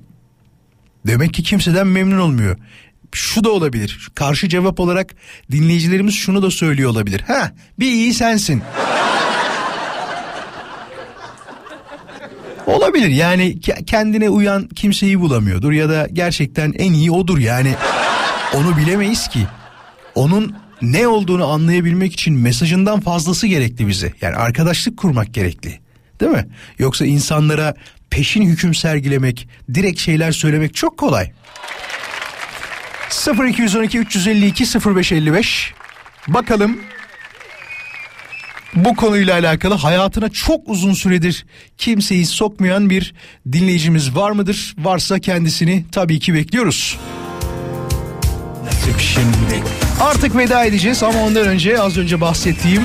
demek ki kimseden memnun olmuyor. Şu da olabilir. Karşı cevap olarak dinleyicilerimiz şunu da söylüyor olabilir. Ha bir iyi sensin. Olabilir yani kendine uyan kimseyi bulamıyordur ya da gerçekten en iyi odur yani onu bilemeyiz ki. Onun ne olduğunu anlayabilmek için mesajından fazlası gerekli bize. Yani arkadaşlık kurmak gerekli. Değil mi? Yoksa insanlara peşin hüküm sergilemek, direkt şeyler söylemek çok kolay. 0212 352 0555 Bakalım bu konuyla alakalı hayatına çok uzun süredir kimseyi sokmayan bir dinleyicimiz var mıdır? Varsa kendisini tabii ki bekliyoruz. Şimdi artık veda edeceğiz ama ondan önce az önce bahsettiğim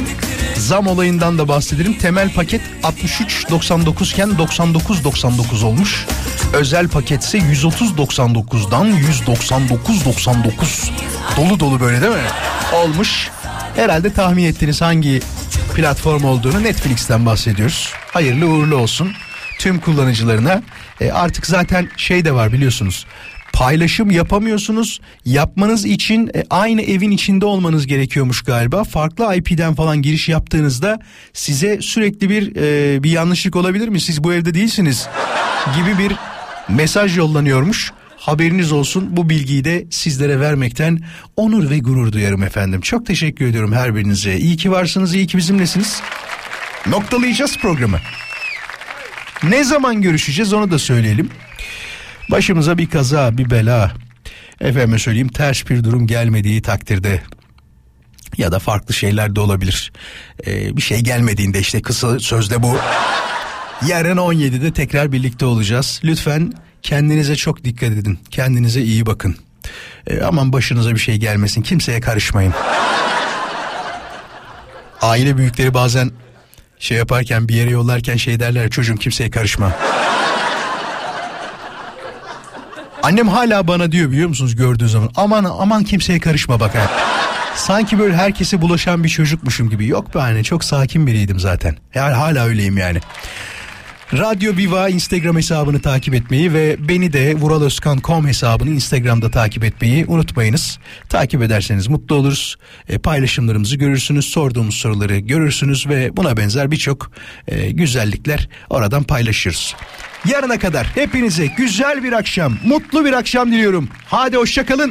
zam olayından da bahsedelim. Temel paket 63.99 iken 99.99 olmuş. Özel paket ise 130.99'dan 199.99 dolu dolu böyle değil mi? Olmuş. Herhalde tahmin ettiniz hangi platform olduğunu Netflix'ten bahsediyoruz. Hayırlı uğurlu olsun tüm kullanıcılarına. E artık zaten şey de var biliyorsunuz paylaşım yapamıyorsunuz. Yapmanız için e, aynı evin içinde olmanız gerekiyormuş galiba. Farklı IP'den falan giriş yaptığınızda size sürekli bir e, bir yanlışlık olabilir mi? Siz bu evde değilsiniz gibi bir mesaj yollanıyormuş. Haberiniz olsun bu bilgiyi de sizlere vermekten onur ve gurur duyarım efendim. Çok teşekkür ediyorum her birinize. İyi ki varsınız, iyi ki bizimlesiniz. Noktalayacağız programı. Ne zaman görüşeceğiz onu da söyleyelim. Başımıza bir kaza, bir bela, efendim söyleyeyim ters bir durum gelmediği takdirde ya da farklı şeyler de olabilir. Ee, bir şey gelmediğinde işte kısa sözde bu. Yarın 17'de tekrar birlikte olacağız. Lütfen kendinize çok dikkat edin. Kendinize iyi bakın. Ee, aman başınıza bir şey gelmesin. Kimseye karışmayın. Aile büyükleri bazen şey yaparken bir yere yollarken şey derler çocuğum kimseye karışma. Annem hala bana diyor biliyor musunuz gördüğü zaman aman aman kimseye karışma bak ha. Sanki böyle herkese bulaşan bir çocukmuşum gibi. Yok be anne çok sakin biriydim zaten. Yani hala öyleyim yani. Radyo Viva Instagram hesabını takip etmeyi ve beni de vuraloskan.com hesabını Instagram'da takip etmeyi unutmayınız. Takip ederseniz mutlu oluruz. E, paylaşımlarımızı görürsünüz, sorduğumuz soruları görürsünüz ve buna benzer birçok e, güzellikler oradan paylaşırız. Yarına kadar hepinize güzel bir akşam, mutlu bir akşam diliyorum. Hadi hoşçakalın.